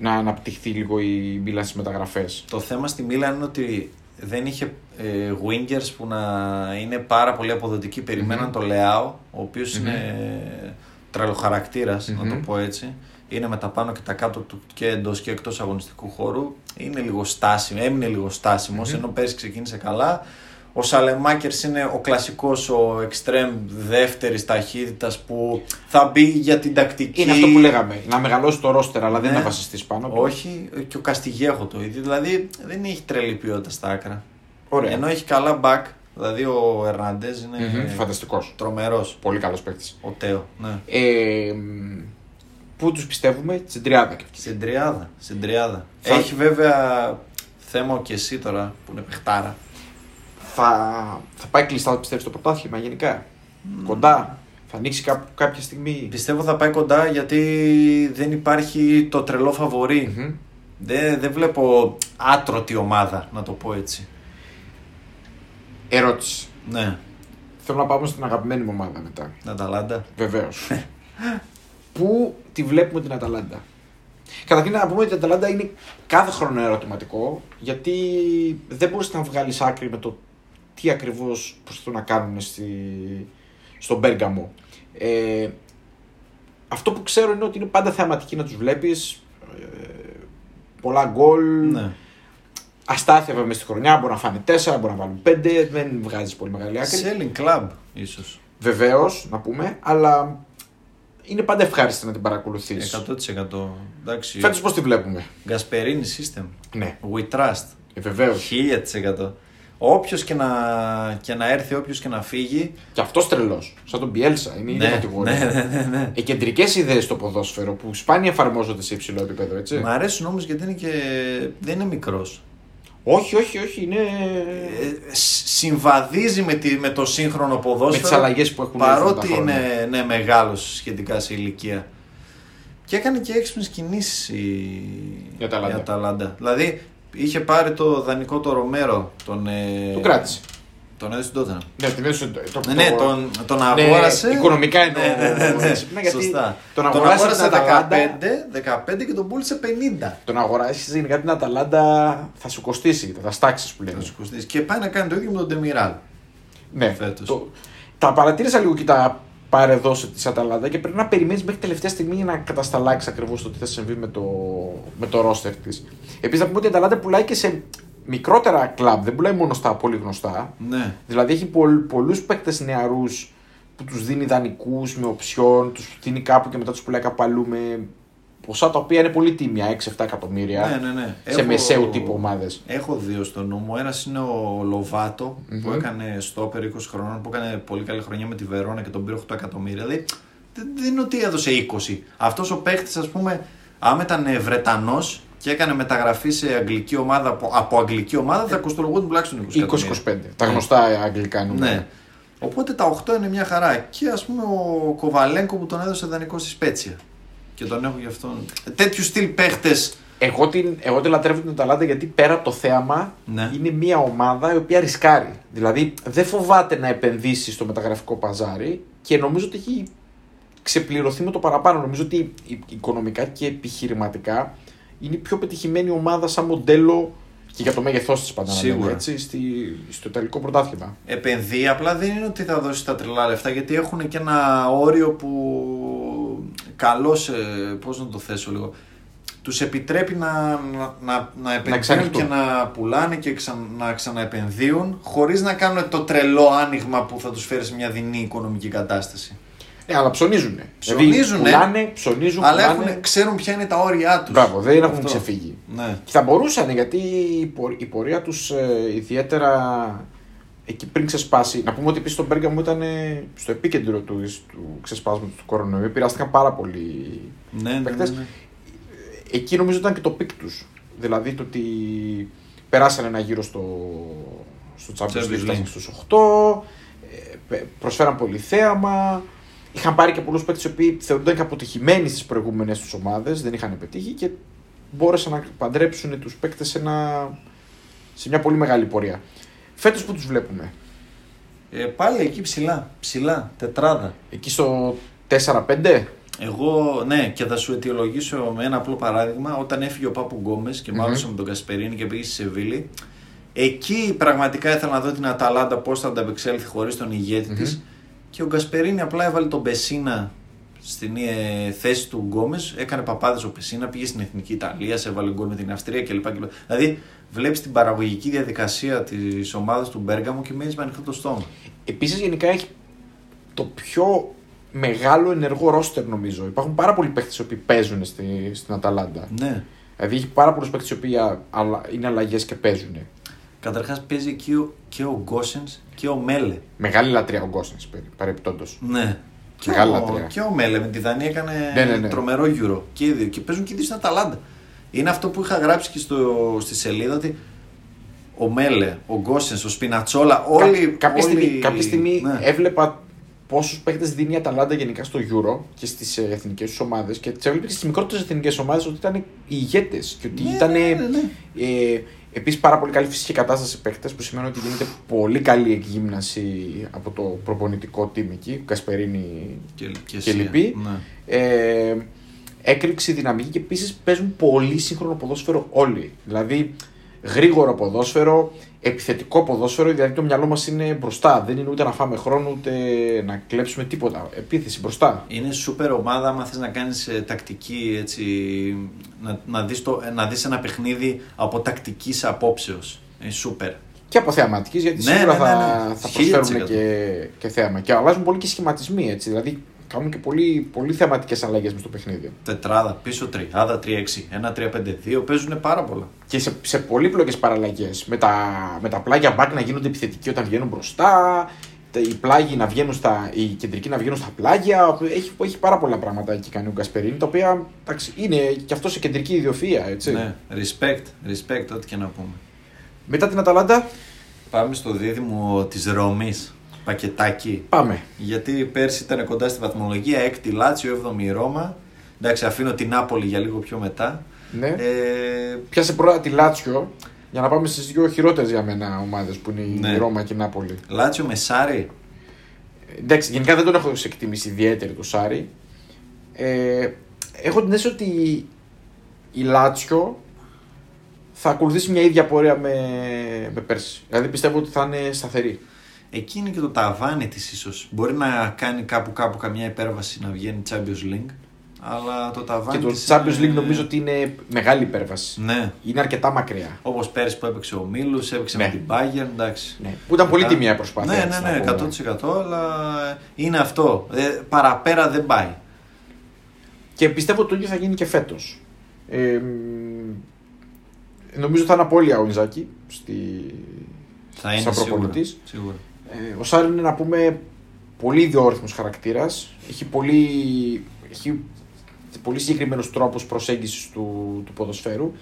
να αναπτυχθεί λίγο η Μίλαν στις μεταγραφές. Το θέμα στη Μίλαν είναι ότι δεν είχε ε, wingers που να είναι πάρα πολύ αποδοτικοί. Περιμέναν Μμμ. το Λεάο, ο οποίος Μμμ. είναι τρελοχαρακτήρας, να το Μμμ. πω έτσι. Είναι με τα πάνω και τα κάτω του και εντός και εκτός αγωνιστικού χώρου. Είναι λίγο στάσιμο, έμεινε λίγο στάσιμος, Μμμ. ενώ πέρσι ξεκίνησε καλά. Ο Σαλεμάκερς είναι ο κλασικός, ο εξτρέμ δεύτερης ταχύτητας που θα μπει για την τακτική. Είναι αυτό που λέγαμε. Να μεγαλώσει το ρόστερ, αλλά δεν Ναι. να βασιστείς πάνω. του. Όχι, και ο Καστιγέχο το ίδιο. Δηλαδή δεν έχει τρελή ποιότητα στα άκρα. Ωραία. Ενώ έχει καλά back, δηλαδή ο Ερνάντεζ είναι Μμμ. Φανταστικός. τρομερός. Πολύ καλός παίκτης. Ο Τέο, ναι. Ε, μ, πού τους πιστεύουμε, στην τριάδα και αυτοί. Στην τριάδα. Στην τριάδα. Θα- Έχει βέβαια θέμα ο και εσύ τώρα που είναι παιχτάρα. Θα, θα πάει κλειστά, πιστεύει, στο πρωτάθλημα γενικά. Κοντά. Θα ανοίξει κά- κάποια στιγμή. Πιστεύω θα πάει κοντά γιατί δεν υπάρχει το τρελό φαβορί. Μμμ. Δεν, δεν βλέπω άτρωτη ομάδα, να το πω έτσι. Ερώτηση. Ναι, Θέλω να πάμε στην αγαπημένη μου ομάδα μετά. την Αταλάντα. Βεβαίως. [laughs] Πού τη βλέπουμε την Αταλάντα. Καταρχήν να πούμε ότι η Αταλάντα είναι κάθε χρόνο ερωτηματικό γιατί δεν μπορείς να βγάλεις άκρη με το τι ακριβώς προσπαθούν να κάνουν στη, στον Μπέργαμο. Ε, αυτό που ξέρω είναι ότι είναι πάντα θεαματική να τους βλέπεις. πολλά γκολ. Ναι. Αστάθεια βέβαια μες στη χρονιά. Μπορεί να φάνε 4, μπορεί να βάλουν 5. Δεν βγάζεις πολύ μεγάλη άκρη. Selling club, ίσως. Βεβαίως, να πούμε, αλλά είναι πάντα ευχάριστη να την παρακολουθείς. 100%. Εντάξει. Φέτος πώς τη βλέπουμε; Γκασπερίνη system. Ναι, We trust. ε, βεβαίως. 1000%. Όποιος και να, και να έρθει, όποιος και να φύγει. Και αυτός τρελός. Σαν τον Πιέλσα, είναι η ίδια ναι, κατηγορία. ναι, ναι, ναι, ναι. Οι κεντρικές ιδέες στο ποδόσφαιρο που σπάνια εφαρμόζονται σε υψηλό επίπεδο, έτσι. Μ' αρέσουν όμως γιατί είναι και... δεν είναι μικρός. Όχι, όχι, όχι. Είναι. Ε, σ- συμβαδίζει με, τη, με το σύγχρονο ποδόσφαιρο. Με τις αλλαγές που έχουν έρθει με τα Παρότι χρόνια. είναι ναι, μεγάλος σχετικά σε ηλικία. Και έκανε και έξυπνες κινήσεις η, Η Αταλάντα. η Αταλάντα. Δηλαδή είχε πάρει το δανεικό το Ρομέρο. Τον, ε, Το κράτησε. Τον έδωσε στην Tottenham. Ναι, την έδωσε το, το, Ναι, ναι, τον, τον Ναι, αγόρασε. οικονομικά εννοώ, Ναι, ναι, ναι, ναι. έξυπνα, γιατί Σωστά. τον Τον αγόρασε αγόρασε την Αταλάντα. 15, 15 και τον πούλησε 50. Τον αγοράσει γενικά την Αταλάντα θα σου κοστίσει, θα τα στάξει που λένε. Θα σου κοστίσει. Και πάει να κάνει το ίδιο με τον Ντεμιράλ. Ναι, φέτος. το- τα παρατήρησα λίγο και τα παρεδώσει της Αταλάντα και πρέπει να περιμένεις μέχρι τελευταία στιγμή για να κατασταλάξεις ακριβώς το τι θα συμβεί με το, με το ρόστερ της. Επίσης, να πούμε ότι η Αταλάντα πουλάει και σε μικρότερα κλαμπ, δεν πουλάει μόνο στα πολύ γνωστά. Ναι. Δηλαδή έχει πολλ, πολλούς παίκτες νεαρούς που τους δίνει δανεικούς με οψιόν, τους δίνει κάπου και μετά τους πουλάει κάπου αλλού με ποσά τα οποία είναι πολύ τίμια, 6-7 εκατομμύρια. Ναι, ναι, ναι. Σε μεσαίου τύπου ομάδες. Έχω δύο στο νου μου. Ένας είναι ο λοβατο που έκανε στόπερ 20 χρόνων, που έκανε πολύ καλή χρονιά με τη Βερόνα και τον πήρε 8 εκατομμύρια. Δηλαδή δεν, δεν είναι ότι έδωσε 20. Αυτός ο παίχτη, ας πούμε, άμα ήταν Βρετανός και έκανε μεταγραφή σε αγγλική ομάδα από, από αγγλική ομάδα, θα κοστολογούνται τουλάχιστον 20 εκατομμύρια. 20-25. Τα γνωστά αγγλικά νούμερα. Ναι. Οπότε τα 8 είναι μια χαρά. Και ας πούμε ο Κοβαλέγκο που τον έδωσε δανεικό στη Σπέτσια. Και τον έχω γι' αυτόν. Τέτοιου στυλ παίχτες. Εγώ την, εγώ την λατρεύω την Αταλάντα γιατί πέρα από το θέαμα Ναι. είναι μια ομάδα η οποία ρισκάρει. Δηλαδή δεν φοβάται να επενδύσει στο μεταγραφικό παζάρι και νομίζω ότι έχει ξεπληρωθεί με το παραπάνω. Νομίζω ότι η- οικονομικά και επιχειρηματικά είναι η πιο πετυχημένη ομάδα σαν μοντέλο και για το μέγεθός της πάντα να λέμε, Σίγουρα. έτσι, στη, στο Ιταλικό πρωτάθλημα. επενδύει, απλά δεν είναι ότι θα δώσει τα τρελά λεφτά γιατί έχουν και ένα όριο που καλώς, ε, πώς να το θέσω λίγο, τους επιτρέπει να, να, να, να επενδύουν εξανοιχτούν. και να πουλάνε και ξα, να ξαναεπενδύουν χωρίς να κάνουν το τρελό άνοιγμα που θα τους φέρει σε μια δεινή οικονομική κατάσταση. Ναι, αλλά ψωνίζουν. Ψωνίζουνε. Δηλαδή, πουλάνε, ψωνίζουν, Αλλά πουλάνε. έχουν, ξέρουν ποια είναι τα όρια τους. Μπράβο, δεν έχουν Αυτό. ξεφύγει. Ναι. Και θα μπορούσαν γιατί η, πο- η πορεία τους ιδιαίτερα εκεί πριν ξεσπάσει. Να πούμε ότι επίσης το Μπέργαμο ήταν ε, στο επίκεντρο του, του ξεσπάσματος του κορονοϊού. Επηρεάστηκαν πάρα πολύ Ναι, ναι, ναι, παίκτες. ναι. Εκεί νομίζω ήταν και το peak τους. Δηλαδή το ότι περάσαν ένα γύρο στο, στο Champions Champions League, League. φτάσαν στους 8, ε, πε- προσφέραν πολύ θέαμα. Είχαν πάρει και πολλούς παίκτες οι οποίοι θεωρούνταν και αποτυχημένοι στις προηγούμενες τους ομάδες, δεν είχαν πετύχει και μπόρεσαν να παντρέψουν τους παίκτες σε, ένα, σε μια πολύ μεγάλη πορεία. Φέτος που τους βλέπουμε, Ε, πάλι εκεί ψηλά, ψηλά, τετράδα. εκεί στο 4-5. Εγώ, ναι, και θα σου αιτιολογήσω με ένα απλό παράδειγμα. Όταν έφυγε ο Πάπου Γκόμες και Μμμ. μάλωσε με τον Κασπερίνη και πήγε στη Σεβίλη, εκεί πραγματικά ήθελα να δω την Αταλάντα πώς θα ανταπεξέλθει χωρίς τον ηγέτη Μμμ. της. Και ο Γκασπερίνη απλά έβαλε τον Πεσίνα στην ε, θέση του Γκόμες. Έκανε παπάδες ο Πεσίνα, πήγε στην Εθνική Ιταλία, σε έβαλε γκολ με την Αυστρία κλπ. κλπ. Δηλαδή, βλέπεις την παραγωγική διαδικασία της ομάδας του Μπέργαμου και μένεις με ανοιχτό το στόμα. Επίσης, γενικά έχει το πιο μεγάλο ενεργό ρόστερ νομίζω. Υπάρχουν πάρα πολλοί παίκτες οι οποίοι παίζουν στη, στην Αταλάντα. Ναι. Δηλαδή έχει πάρα πολλούς παίκτες οι οποίοι α- αλλα- είναι αλλαγές και παίζουν. Καταρχάς παίζει και ο, και ο Γκόσενς και ο Μέλε. Μεγάλη λατρεία ο Γκόσενς παρεπιπτόντω. Ναι. Και Μεγάλη ο, λατρεία. και ο Μέλε με τη Δανία έκανε Ναι, ναι, ναι. τρομερό γύρο. Και οι δύο. Και παίζουν και οι δύο στην Αταλάντα. Είναι αυτό που είχα γράψει και στο, στη σελίδα ότι ο Μέλε, ο Γκόσενς, ο Σπινατσόλα, όλοι. Κα- κάποια, όλοι... στιγμή, κάποια στιγμή ναι. έβλεπα πόσους παίκτες δίνει η Αταλάντα γενικά στο Euro και στις εθνικές τους ομάδες και τις έβλεπε και στις μικρότερες εθνικές ομάδες ότι ήταν οι ηγέτες και ότι Ναι, ήταν. ναι, ναι, ναι. Ε, Επίσης, πάρα πολύ καλή φυσική κατάσταση παίκτες που σημαίνει ότι γίνεται πολύ καλή εκγύμναση από το προπονητικό team εκεί, Κασπερίνη Και, και, και εσύ, λοιποί. Ναι. Ε, έκρηξη δυναμική και επίσης παίζουν πολύ σύγχρονο ποδόσφαιρο όλοι. Δηλαδή γρήγορο ποδόσφαιρο, επιθετικό ποδόσφαιρο, δηλαδή το μυαλό μας είναι μπροστά. Δεν είναι ούτε να φάμε χρόνο ούτε να κλέψουμε τίποτα. Επίθεση μπροστά. Είναι σούπερ ομάδα άμα θες να κάνεις ε, τακτική έτσι, να, να, δεις το, ε, να δεις ένα παιχνίδι από τακτικής απόψεως. Είναι σούπερ. Και από θεαματικής, γιατί Ναι, σίγουρα ναι, θα, ναι, ναι. θα Χίλια προσφέρουν τοις και, και θέαμα. Και αλλάζουν πολύ και σχηματισμοί έτσι. Δηλαδή κάνουν και πολύ, πολύ θεαματικέ αλλαγές μες στο παιχνίδι. Τετράδα, πίσω τριάδα, 3-6, 1-3-5-2, παίζουν πάρα πολλά. Και σε, σε πολύπλοκες παραλλαγές. Με τα, με τα πλάγια back να γίνονται επιθετικοί όταν βγαίνουν μπροστά. τα- Οι πλάγοι να βγαίνουν στα. Οι κεντρικοί να βγαίνουν στα πλάγια. Έχει, έχει πάρα πολλά πράγματα εκεί κάνει ο Γκασπερίνη. Τα οποία εντάξει, είναι και αυτό σε κεντρική ιδιοφυα. Έτσι. Ναι, respect, respect, ό,τι και να πούμε. Μετά την Αταλάντα, Πάμε στο δίδυμο της Ρώμης. Πακετάκι. πάμε. Γιατί πέρσι ήταν κοντά στη βαθμολογία, 6η Λάτσιο, 7η η Ρώμα. Εντάξει, αφήνω την Νάπολη για λίγο πιο μετά. Ναι. Ε, Πιάσε πρώτα τη Λάτσιο για να πάμε στις δύο χειρότερες για μένα ομάδες που είναι η Ναι. Ρώμα και η Νάπολη. Λάτσιο με Σάρι. Εντάξει, γενικά δεν τον έχω σε εκτιμήσει ιδιαίτερη το Σάρι. Ε, έχω την αίσθηση ότι η Λάτσιο θα ακολουθήσει μια ίδια πορεία με, με πέρσι. Δηλαδή πιστεύω ότι θα είναι σταθερή. Εκεί είναι και το ταβάνι της ίσως. Μπορεί να κάνει κάπου κάπου καμιά υπέρβαση να βγαίνει Champions League. Αλλά το ταβάνι και το της Champions είναι- League νομίζω ότι είναι μεγάλη υπέρβαση. Ναι. Είναι αρκετά μακριά. Όπως πέρσι που έπαιξε ο Μίλους, έπαιξε Ναι. με την Bayern, εντάξει. Ναι. Που ήταν πολύ Μετά- τιμία η προσπάθεια. Ναι, έτσι, ναι, να ναι, πούμε. 100% αλλά είναι αυτό. Ε, παραπέρα δεν πάει. Και πιστεύω ότι το ίδιο θα γίνει και φέτος. Ε, μ, νομίζω θα είναι απώλεια ο Ινζάκη στη, Θα είναι σαν σίγουρα. προπονητής. σίγουρα. Ε, ο Σάρ είναι να πούμε πολύ ιδιόρυθμος χαρακτήρας. Έχει πολύ, έχει πολύ συγκεκριμένους τρόπους προσέγγισης του, του ποδοσφαίρου.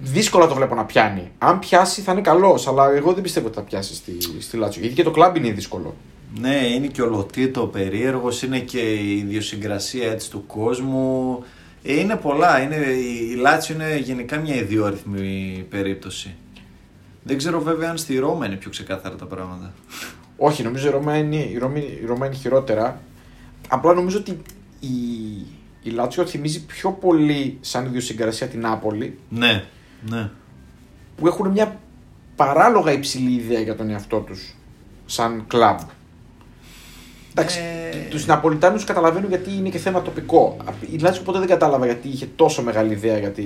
Δύσκολα το βλέπω να πιάνει. Αν πιάσει θα είναι καλός, αλλά εγώ δεν πιστεύω ότι θα πιάσει στη, στη Λάτσιο. Γιατί και το κλαμπ είναι δύσκολο. Ναι, είναι και ο Λωτίτο περίεργος, είναι και η ιδιοσυγκρασία έτσι του κόσμου. Ε, Είναι πολλά. Είναι, η Λάτσιο είναι γενικά μια ιδιόρυθμη περίπτωση. Δεν ξέρω βέβαια αν στη Ρώμα είναι πιο ξεκάθαρα τα πράγματα. Όχι, νομίζω η Ρώμα είναι, η Ρώμη, η Ρώμα είναι χειρότερα. Απλά νομίζω ότι η, η Λάτσιο θυμίζει πιο πολύ σαν ιδιοσυγκρασία την Νάπολη, Ναι, ναι. που έχουν μια παράλογα υψηλή ιδέα για τον εαυτό τους σαν κλαμπ. Εντάξει, Ε, τους Ναπολιτάνους καταλαβαίνω γιατί είναι και θέμα τοπικό. Η Λάτσιο ποτέ δεν κατάλαβα γιατί είχε τόσο μεγάλη ιδέα για, τη,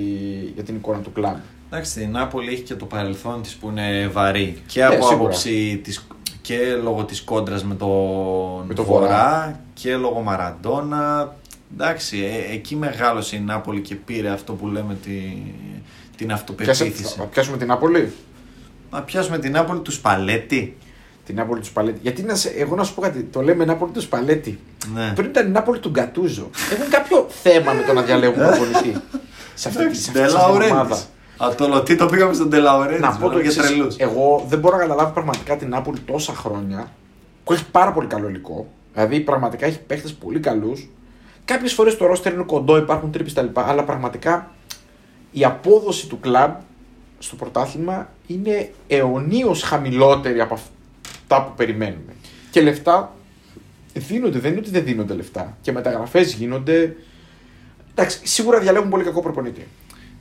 για την εικόνα του κλαμπ. Εντάξει, η Νάπολη έχει και το παρελθόν της που είναι βαρύ. Και Ε, από σίγουρα. άποψη της, και λόγω της κόντρας με τον Με το Βορρά, Βορρά. και λόγω Μαραντόνα. Εντάξει, ε, εκεί μεγάλωσε η Νάπολη και πήρε αυτό που λέμε τη, την Πιάσε, αυτοπεποίθηση. θα πιάσουμε την Νάπολη; Να πιάσουμε την Νάπολη τους Σπαλέτη. Την Νάπολη του Σπαλέτη. Γιατί να σε, εγώ να σου πω κάτι, το λέμε Νάπολη του Σπαλέτη. Ναι. Πριν ήταν η Νάπολη του Γκατούζο. Έχουν κάποιο θέμα με το να διαλέγουν προπονητή. σε αυτή, Εντάξει, σε αυτή την ομάδα. Ντελαουρέντης. Από το Λωτί το πήγαμε στον Ντελαουρέντης. Να πω το μιλάμε για εξής, τρελούς. Εγώ δεν μπορώ να καταλάβω πραγματικά την Νάπολη τόσα χρόνια που έχει πάρα πολύ καλό υλικό. Δηλαδή πραγματικά έχει παίχτες πολύ καλούς. Κάποιες φορές το ρόστερ είναι κοντό, υπάρχουν τρύπες κτλ. Αλλά πραγματικά η απόδοση του κλαμπ στο πρωτάθλημα είναι αιωνίως χαμηλότερη από αυτά που περιμένουμε. Και λεφτά δίνονται, δεν είναι ότι δεν δίνονται λεφτά. Και μεταγραφές γίνονται. Εντάξει, σίγουρα διαλέγουν πολύ κακό προπονητή.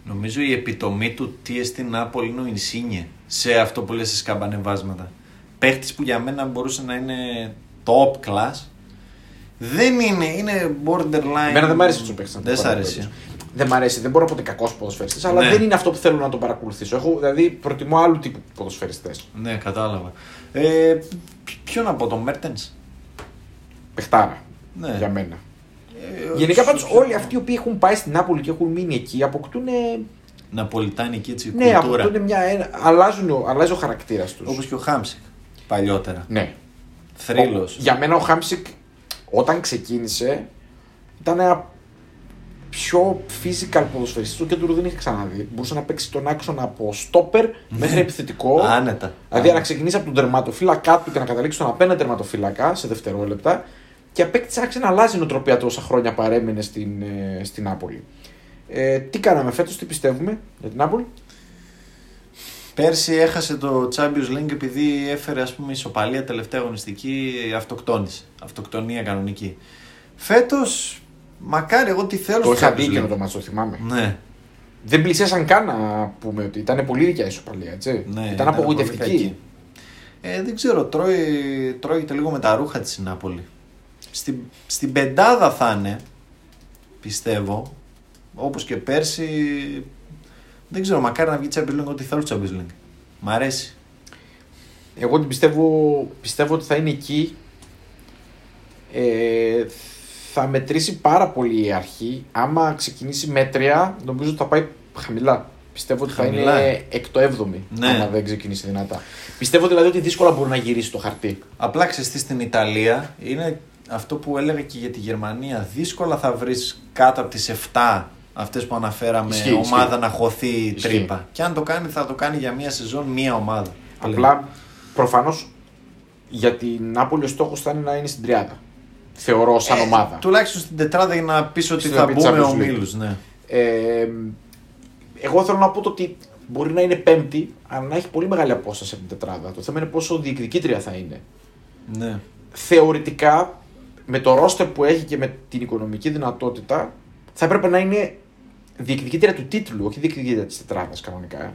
Νομίζω η επιτομή του τι στην Νάπολη είναι ο Ινσίνιε σε αυτό που λες σε σκαμπανεβάσματα. Παίχτης που για μένα μπορούσε να είναι top class. Δεν είναι, είναι borderline. Εμένα δεν μ' αρέσει αυτό ο παίχτη. Δεν σ' αρέσει. Δεν μ' αρέσει, δεν μπορώ να πω ότι κακός ποδοσφαιριστής, αλλά Ναι. δεν είναι αυτό που θέλω να τον παρακολουθήσω. Έχω, δηλαδή, προτιμώ άλλου τύπου ποδοσφαιριστές. Ναι, κατάλαβα. Ε, ποιο να πω, τον Μέρτενς; Παιχτάρα. Ναι. Για μένα. Ε, Γενικά ο- πάντως όλοι αυτοί οι οποίοι έχουν πάει στην Νάπολη και έχουν μείνει εκεί αποκτούν. Ναπολιτάνικη έτσι Ναι, κουλτούρα. αποκτούν μια. ένα- αλλάζουν, ο- αλλάζει ο χαρακτήρας τους. Όπως και ο Χάμσικ παλιότερα. Ναι. Θρύλος. Ο- για μένα ο Χάμσικ όταν ξεκίνησε ήταν ένα πιο physical ποδοσφαιριστή. Το κέντρο του δεν είχε ξαναδεί. Μπορούσε να παίξει τον άξονα από stopper μέχρι επιθετικό. Άνετα. Δηλαδή να ξεκινήσει από τον τερματοφύλακά του και να καταλήξει στον απέναντι τερματοφύλακα σε δευτερόλεπτα και απέκτησε άρχισε να αλλάζει η νοοτροπία του όσα χρόνια παρέμενε στην, ε, στην Νάπολη. Ε, τι κάναμε φέτος, τι πιστεύουμε για την Νάπολη; Πέρσι έχασε το Champions League επειδή έφερε ας πούμε ισοπαλία τελευταία αγωνιστική αυτοκτόνησε. Αυτοκτονία κανονική. Φέτος, μακάρι εγώ τι θέλω Το στο είχα Champions δει και League. με το μάτσο, το θυμάμαι. Ναι, Δεν πλησίασαν καν να πούμε ότι ήταν πολύ δικιά η ισοπαλία, έτσι. ναι. ήταν πολύ απογοητευτική. κακή. Ε, δεν ξέρω, τρώει, τρώγεται λίγο με τα ρούχα της η Νάπολη. Στην, στην πεντάδα θα είναι, πιστεύω, όπως και πέρσι. Δεν ξέρω, μακάρι να βγει Champions League ό,τι θέλω Champions League. Μ' αρέσει. Εγώ την πιστεύω, πιστεύω ότι θα είναι εκεί. Ε, θα μετρήσει πάρα πολύ η αρχή. Άμα ξεκινήσει μέτρια, νομίζω ότι θα πάει χαμηλά. Πιστεύω ότι Χαμηλά. θα είναι εκ το 7η, Ναι. άμα δεν ξεκινήσει δυνατά. Πιστεύω δηλαδή ότι δύσκολα μπορεί να γυρίσει το χαρτί. Απλά ξέρεις τι στην Ιταλία είναι αυτό που έλεγα και για τη Γερμανία. Δύσκολα θα βρεις κάτω από τις 7 Αυτές που αναφέραμε, Ισχύει, ομάδα ισχύει. να χωθεί Ισχύει. τρύπα. Και αν το κάνει, θα το κάνει για μία σεζόν, μία ομάδα. Απλά προφανώς για την Νάπολη ο στόχος θα είναι να είναι στην τριάδα. Θεωρώ σαν Ε, ομάδα. Τουλάχιστον στην τετράδα για να πεις ότι Στην θα Champions μπούμε League. ομίλου. Ναι. Ε, εγώ θέλω να πω το ότι μπορεί να είναι πέμπτη, αλλά να έχει πολύ μεγάλη απόσταση από την τετράδα. Το θέμα είναι πόσο διεκδικήτρια θα είναι. ναι. Θεωρητικά, με το ρόστερ που έχει και με την οικονομική δυνατότητα, θα έπρεπε να είναι διεκδικήτρια του τίτλου, όχι διεκδικήτρια της τετράδας κανονικά.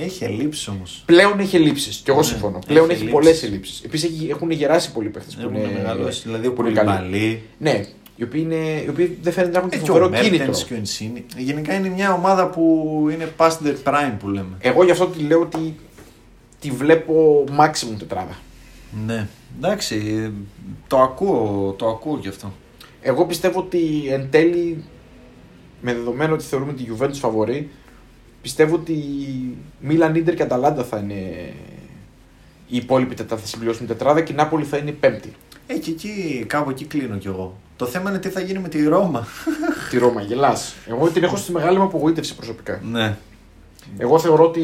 Ε. Έχει ελλείψεις όμως. Πλέον έχει ελλείψεις. Και εγώ Ναι, συμφωνώ. έχει Πλέον έχει ελλείψεις. πολλές ελλείψεις. Επίσης έχουν γεράσει πολλοί παίχτες που Έχουν είναι. μεγαλώσει. Δηλαδή ο που είναι καλοί. Κουλιμπαλί. Ναι, οι οποίοι, είναι, οι οποίοι δεν φαίνεται να έχουν Ε, και και ο φοβερό κίνητρο. Μέρτενς και ο Ενσίνη. Γενικά είναι μια ομάδα που είναι past their prime που λέμε. Εγώ γι' αυτό τη λέω ότι τη βλέπω maximum τετράδα. Ναι. Εντάξει, το ακούω, το ακούω κι αυτό. Εγώ πιστεύω ότι εν τέλει, με δεδομένο ότι θεωρούμε τη Juventus φαβορή, πιστεύω ότι Μίλαν, Ίντερ και Αταλάντα θα είναι οι υπόλοιποι τετράδα, θα συμπληρώσουν τετράδα και η Νάπολη θα είναι η πέμπτη. Ε, και εκεί, κάπου εκεί κλείνω κι εγώ. Το θέμα είναι τι θα γίνει με τη Ρώμα. [laughs] Τη Ρώμα, γελάς. Εγώ την έχω στη μεγάλη μου απογοήτευση προσωπικά. ναι. Εγώ θεωρώ ότι.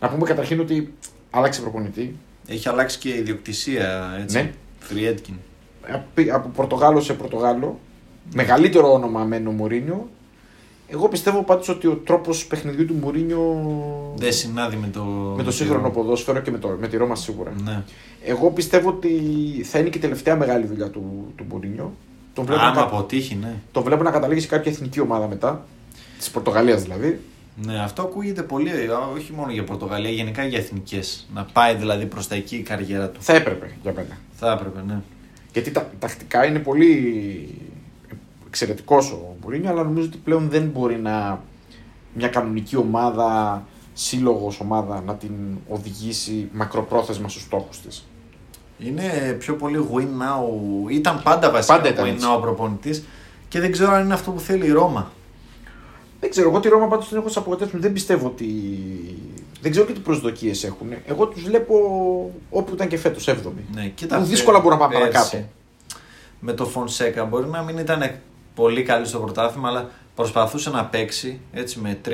Να πούμε καταρχήν ότι άλλαξε προπονητή. Έχει αλλάξει και η ιδιοκτησία, έτσι. Ναι. Φριέτκιν. Από- Από Πορτογάλο σε Πορτογάλο. Μεγαλύτερο όνομα με ο Μουρίνιο. Εγώ πιστεύω πάντως ότι ο τρόπος παιχνιδιού του Μουρίνιο Δεν συνάδει με το. με το σύγχρονο ποδόσφαιρο και με, το, με τη Ρώμα σίγουρα. Ναι. Εγώ πιστεύω ότι θα είναι και η τελευταία μεγάλη δουλειά του, του Μουρίνιο. Τον βλέπω, Αν να, αποτύχει, ναι. τον βλέπω να καταλήγει σε κάποια εθνική ομάδα μετά. Της Πορτογαλίας δηλαδή. Ναι, αυτό ακούγεται πολύ, α, όχι μόνο για Πορτογαλία, γενικά για εθνικές. Να πάει δηλαδή προς τα εκεί η καριέρα του. Θα έπρεπε για μένα. Θα έπρεπε, ναι. Γιατί τα, τακτικά είναι πολύ εξαιρετικός ο Μουρίνιο, αλλά νομίζω ότι πλέον δεν μπορεί να μια κανονική ομάδα, σύλλογος ομάδα, να την οδηγήσει μακροπρόθεσμα στους στόχους της. Είναι πιο πολύ win now. Ήταν πάντα βασικά Πάντα ήταν win έτσι. now προπονητής και δεν ξέρω αν είναι αυτό που θέλει η Ρώμα. Δεν ξέρω, εγώ τη Ρώμα πάντως την έχω σε απογοητεύσει. Δεν πιστεύω ότι. Δεν ξέρω και τι προσδοκίες έχουν. Εγώ τους βλέπω όπου ήταν και φέτος, 7η. Ναι, Είναι κοίτα, δύσκολα μπορούν να πάμε πέρσι, παρακάτω. Με το Φονσέκα μπορεί να μην ήταν πολύ καλή στο πρωτάθλημα, αλλά προσπαθούσε να παίξει έτσι με 3-4-3,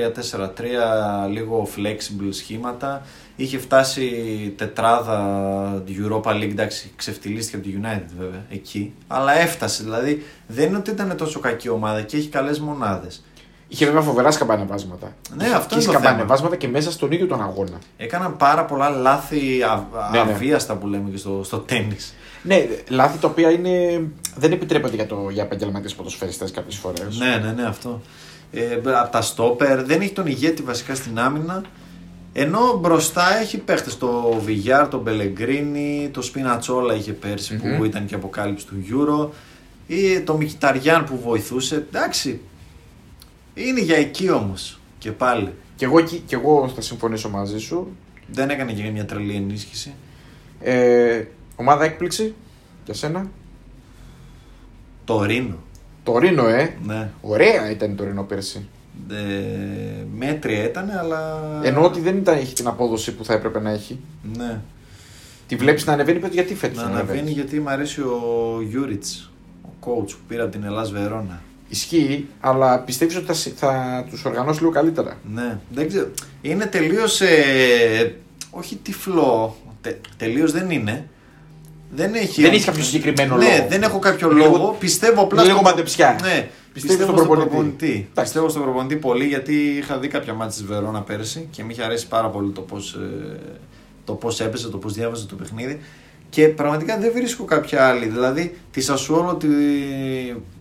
λίγο flexible σχήματα. Είχε φτάσει τετράδα Europa League, εντάξει, ξεφτυλίστηκε από τη United βέβαια εκεί, αλλά έφτασε. Δηλαδή δεν είναι ότι ήταν τόσο κακή ομάδα και έχει καλές μονάδες. Είχε βέβαια φοβερά σκαμπανεβάσματα. Ναι, αυτό και είναι το θέμα. σκαμπανεβάσματα και μέσα στον ίδιο τον αγώνα. Έκαναν πάρα πολλά λάθη α, Ναι, ναι. αβίαστα που λέμε και στο, στο τέννις. Ναι, λάθη τα οποία είναι... δεν επιτρέπονται για, το... για επαγγελματίες ποδοσφαιριστές κάποιες φορές. Ναι, ναι, ναι, αυτό. Ε, από τα στόπερ, δεν έχει τον ηγέτη βασικά στην άμυνα. Ενώ μπροστά έχει παίχτες το Βιγιάρ, τον Μπελεγκρίνη, το Σπινατσόλα είχε πέρσι Μμμ. που ήταν και αποκάλυψη του Euro. Ή το Μικηταριάν που βοηθούσε. Εντάξει. Είναι για εκεί όμως. Και πάλι. Και εγώ, εκεί- και εγώ θα συμφωνήσω μαζί σου. Δεν έκανε και μια τρελή ενίσχυση. Ε, ομάδα έκπληξη για σένα. Τορίνο. Τορίνο, ε. Ναι. Ωραία ήταν Τορίνο πέρσι. Ε, μέτρια ήταν, αλλά. Ενώ ότι δεν ήταν, έχει την απόδοση που θα έπρεπε να έχει. Ναι. Τη βλέπεις να ανεβαίνει, πέτει γιατί φέτος Να αναβαίνει γιατί μου αρέσει ο Γιούριτς, ο coach που πήρα από την Ελλάς Βερόνα. Ισχύει, αλλά πιστεύεις ότι θα, συ- θα τους οργανώσει λίγο καλύτερα; Ναι, δεν ξέρω. Είναι τελείως. Ε, όχι τυφλό. Τε, τελείως δεν είναι. Δεν έχει, Δεν έχει κάποιο συγκεκριμένο ναι, λόγο. δεν έχω κάποιο Είναι λίγο- λόγο. Πιστεύω απλά. είναι λίγο στο- μαντεψιά. Ναι, Πιστεύεις πιστεύω στον στον προπονητή. προπονητή. Εντάξει. Πιστεύω στον προπονητή πολύ γιατί είχα δει κάποια μάτια της Βερόνα πέρσι και μου είχε αρέσει πάρα πολύ το πώς το πώς έπαιζε, το πώς διάβαζε το παιχνίδι. Και πραγματικά δεν βρίσκω κάποια άλλη. Δηλαδή τη Σασουόλο τη,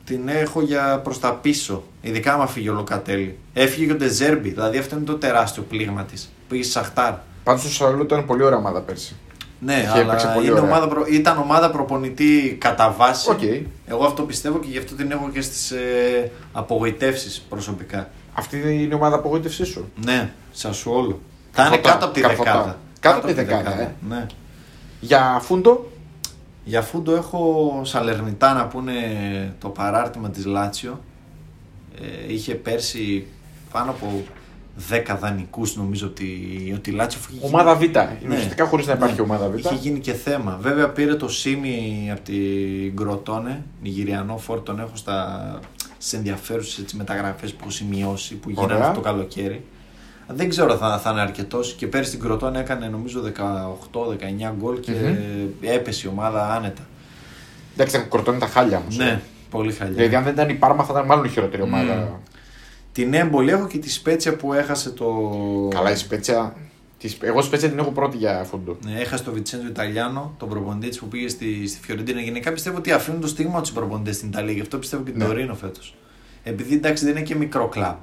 την έχω για προς τα πίσω. Ειδικά άμα φύγει ο Λοκατέλη. Έφυγε και ο Ντεζέρμπι. Δηλαδή αυτό είναι το τεράστιο πλήγμα της. Πήγε στη Σαχτάρ. Πάντως Σασουόλο ήταν πολύ ωραία ομάδα πέρσι. Ναι, Και έπαιξε αλλά πολύ είναι ωραία. ομάδα προ... ήταν ομάδα προπονητή κατά βάση. Οκ. Εγώ αυτό πιστεύω και γι' αυτό την έχω και στις ε, απογοητεύσεις προσωπικά. Αυτή είναι η ομάδα απογοήτευσής σου; Ναι, Σασουόλο. Θα είναι Καρφωτά, κάτω από τη καρφωτά. δεκάδα. Κάτω από τη δεκάδα, ε. Ναι. Για Φούντο, Για φούντο έχω Σαλερνιτάνα που είναι το παράρτημα της Λάτσιο. Ε, είχε πέρσι πάνω από 10 δανεικούς νομίζω ότι, ότι η Λάτσιο είχε γίνει- ομάδα Β. Είναι Ναι. ουσιαστικά χωρίς να υπάρχει Ναι. ομάδα Β. Είχε γίνει και θέμα. Βέβαια πήρε το Σίμι από την Γκροτόνε, Νιγηριανό φόρ, τον έχω στα, στις ενδιαφέρουσες μεταγραφές που έχω σημειώσει, που γίνανε Ωραία. αυτό το καλοκαίρι. Δεν ξέρω θα, θα είναι αρκετός. Και πέρυσι στην Κροτών έκανε νομίζω 18-19 γκολ και Μμμ. έπεσε η ομάδα άνετα. Εντάξει, τα κορτώνει τα χάλια όμως. Ναι, πολύ χαλιά. Δηλαδή, αν δεν ήταν η Πάρμα, θα ήταν μάλλον η χειρότερη ομάδα. Την έμπολη έχω και τη Σπέτσια που έχασε το. Καλά, η Σπέτσια. της- Εγώ Σπέτσια την έχω πρώτη για φούντο. Ναι, έχασε το Βιτσέντζο Ιταλιάνο, τον προπονητή της που πήγε στη, στη Φιωρεντίνα. Γενικά πιστεύω ότι αφήνουν το στίγμα τους προπονητές στην Ιταλία, γι' αυτό πιστεύω και την Ναι. Τωρίνο φέτος. Επειδή εντάξει δεν είναι και μικρό κλαμπ.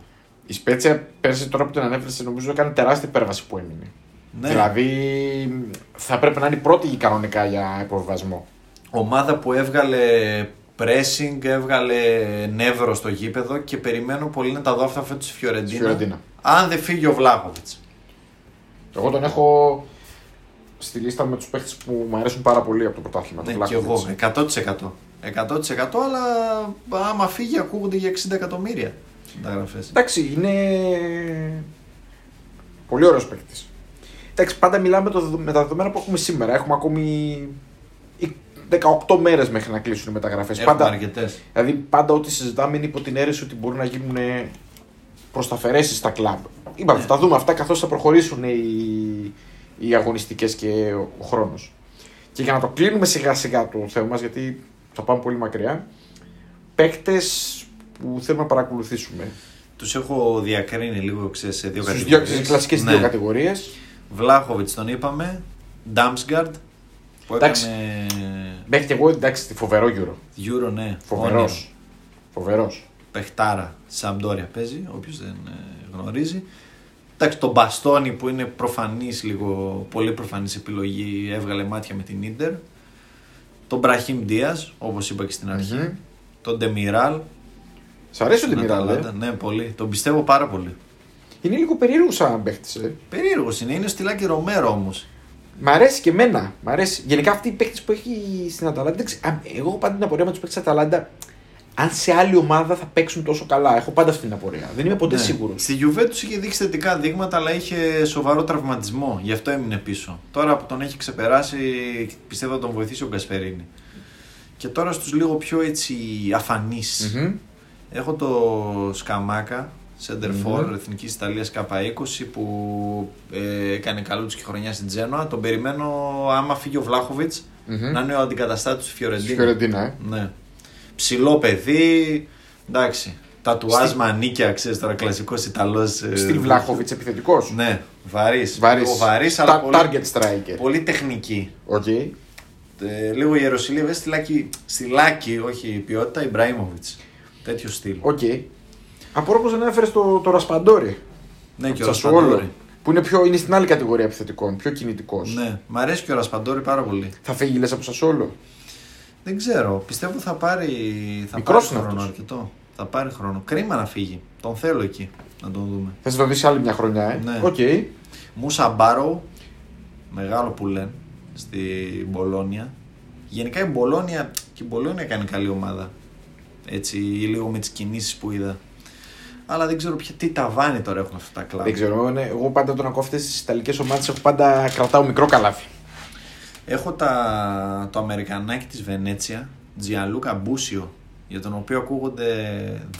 Η Σπέτσια πέρσι τώρα που την ανέφερες, νομίζω έκανε τεράστια υπέρβαση που έμεινε. Ναι. Δηλαδή θα πρέπει να είναι η πρώτη κανονικά για υποβιβασμό. Ομάδα που έβγαλε pressing, έβγαλε νεύρο στο γήπεδο και περιμένω πολύ να τα δω αυτά φέτος στη Φιωρεντίνα. Φιωρεντίνα. Αν δεν φύγει ο Βλάχοβιτς. Εγώ τον έχω στη λίστα με τους παίχτες που μου αρέσουν πάρα πολύ από το πρωτάθλημα. Ναι, τον και Βλάχοβιτς. εγώ. 100%. 100% αλλά άμα φύγει ακούγονται για 60 εκατομμύρια συνταγραφές. Εντάξει, είναι πολύ ωραίος παίκτη. Εντάξει, πάντα μιλάμε το, με τα δεδομένα που έχουμε σήμερα. Έχουμε ακόμη 18 μέρες μέχρι να κλείσουν οι μεταγραφές. Έχουμε Πάντα, αρκετές. δηλαδή, πάντα ό,τι συζητάμε είναι υπό την αίρεση ότι μπορούν να γίνουν προσταφαιρέσει στα κλαμπ. Είπαμε, Ναι. θα τα δούμε αυτά καθώς θα προχωρήσουν οι, οι αγωνιστικές και ο χρόνος. Και για να το κλείνουμε σιγά σιγά το θέμα μας, γιατί θα πάμε πολύ μακριά, παίκτες που θέλουμε να παρακολουθήσουμε. Τους έχω διακρίνει λίγο ξέρεις, σε δύο Στους κατηγορίες. δύο, στις κλασικές δύο κατηγορίες. Βλάχοβιτς τον είπαμε. Ντάμσγκαρντ που Εντάξει. έκανε. Μέχρι και εγώ εντάξει, φοβερό γύρο. Euro, ναι. Φοβερός. όνειρο. Φοβερός. Πεχτάρα. Σαμπτόρια παίζει, όποιος δεν ε, γνωρίζει. Εντάξει, τον Μπαστόνι που είναι προφανής λίγο, πολύ προφανής επιλογή, έβγαλε μάτια με την Ίντερ. Τον Μπραχίμ Δίας, όπως είπα και στην αρχή. Μμμ. Τον Ντεμιράλ. Σ' αρέσει ο στην Ντεμιράλ, ε; Αταλάντα. Ναι, πολύ. Τον πιστεύω πάρα πολύ. Είναι λίγο περίεργος σαν παίχτη. Ε. Περίεργος είναι, είναι στυλάκι Ρομέρο όμως. Μ' αρέσει και εμένα. Μ' αρέσει. Γενικά αυτοί οι παίχτε που έχει στην Αταλάντα. δεν ξε- α, Εγώ έχω πάντα την απορία με τους παίχτε της Αταλάντα. Αν σε άλλη ομάδα θα παίξουν τόσο καλά. Έχω πάντα αυτή την απορία. Δεν είμαι ποτέ Ναι. σίγουρος. Στη Juventus είχε δείξει θετικά δείγματα, αλλά είχε σοβαρό τραυματισμό. Γι' αυτό έμεινε πίσω. Τώρα που τον έχει ξεπεράσει, πιστεύω θα τον βοηθήσει ο Γκασπερίνη. Και τώρα στους λίγο πιο έτσι αφανείς. Έχω το Σκαμάκα, σέντερ φορ Μμμ. Εθνικής Ιταλίας Κ20 που ε, έκανε καλούτσικη χρονιά στην Τζένοα. Τον περιμένω άμα φύγει ο Βλάχοβιτς να είναι ο αντικαταστάτης του Φιωρεντίνα. Φιωρεντίνα, ε. Ναι. Ψηλό παιδί, εντάξει. Τατουάζ Στη- μανίκια, ξέρεις τώρα, κλασικός Ιταλός. ε, Στυλ Βλάχοβιτς επιθετικός. Ναι, βαρύς. Βαρύς. Λίγο βαρύς, αλλά Τα- πολύ, Target striker. πολύ τεχνική. Οκ. Ε, λίγο ιεροσυλία, βέβαια, στυλάκι, στυλάκι, όχι ποιότητα, Ιμπραήμοβιτς. Τέτοιο στυλ. Οκ. Απορώ πώς δεν έφερες το, το Ρασπαντόρι. Ναι, και ο Σασουόλο. Ρασπαντόρη. Που είναι, πιο, είναι στην άλλη κατηγορία επιθετικών, πιο κινητικός. Ναι, μ' αρέσει και ο Ρασπαντόρη πάρα πολύ. Θα φύγει λες από Σασουόλο; Δεν ξέρω, πιστεύω θα πάρει, θα Μικρός πάρει είναι χρόνο αυτός. αρκετό. Θα πάρει χρόνο. Κρίμα να φύγει. Τον θέλω εκεί, να τον δούμε. Θα το δεις άλλη μια χρονιά, ε; Ναι. Οκ. Μούσα Μπάρο, μεγάλο που λένε, στην Μπολόνια. Γενικά η Μπολόνια, και η Μπολόνια κάνει καλή ομάδα. Έτσι, λίγο με τις κινήσεις που είδα. Αλλά δεν ξέρω πια τι ταβάνι τώρα έχουν αυτά τα κλαμπ. Δεν ξέρω. ναι, Εγώ πάντα τον ακούω αυτέ τι Ιταλικές ομάδες. Έχω πάντα κρατάω μικρό καλάθι. Έχω τα, το Αμερικανάκι της Βενέτσια, Τζιαλούκα Μπούσιο, για τον οποίο ακούγονται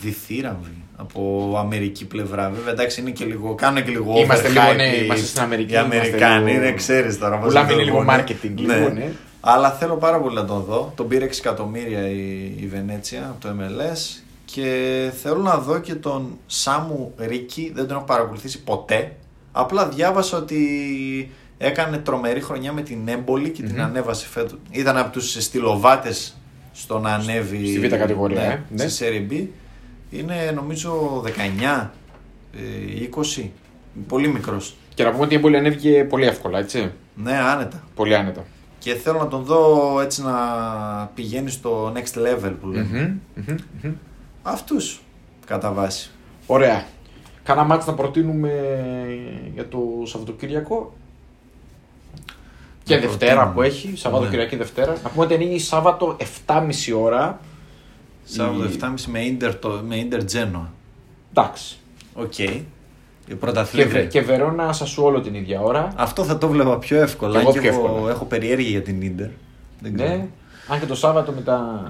διθύραμβοι από Αμερική πλευρά. Βέβαια, εντάξει, είναι και λίγο, κάνουν και λίγο Είμαστε overhype λίγο, ναι, οι- είμαστε στην Αμερική, Οι Αμερικάνοι, είμαστε λίγο- είναι, ξέρεις τώρα. πώς Πουλάμε να το λίγο πούνε. marketing, Ναι. λίγο, ναι. Αλλά θέλω πάρα πολύ να τον δω. Τον πήρε 6 εκατομμύρια η, η Βενέτσια από το MLS και θέλω να δω και τον Σάμου Ρίκη. Δεν τον έχω παρακολουθήσει ποτέ. Απλά διάβασα ότι έκανε τρομερή χρονιά με την Έμπολη και την Μμμ. ανέβασε φέτος. Ήταν από τους στυλοβάτες στο να ανέβει στη β' κατηγορία, ναι, ε, ναι. στη Serie B. Είναι νομίζω 19, ε, 20, πολύ μικρός. Και να πούμε ότι η Έμπολη ανέβηκε πολύ εύκολα, έτσι. Ναι, άνετα. Πολύ άνετα. Και θέλω να τον δω έτσι να πηγαίνει στο next level που λένε. Μμμ, μμμ, μμμ. Αυτούς κατά βάση. Ωραία. Κάνα ματς να προτείνουμε για το Σαββατοκύριακο. Και Να Δευτέρα προτείνουμε. που έχει, Σαββάτο Ναι. Κυριακή Δευτέρα. Να πούμε ότι ανοίγει Σάββατο 7.30 ώρα. Σάββατο Η- 7.30 με Ίντερ, το, με Ίντερ Τζένοα. Εντάξει. Οκ. Η Και, πρωταθλήτρια. Βε- και Βερόνα Σασουόλο την ίδια ώρα. Αυτό θα το βλέπα πιο εύκολα. Και εγώ και πιο έχω, εύκολα. έχω περιέργεια για την Ίντερ. Δεν ξέρω. Ναι. Αν και το Σάββατο με τα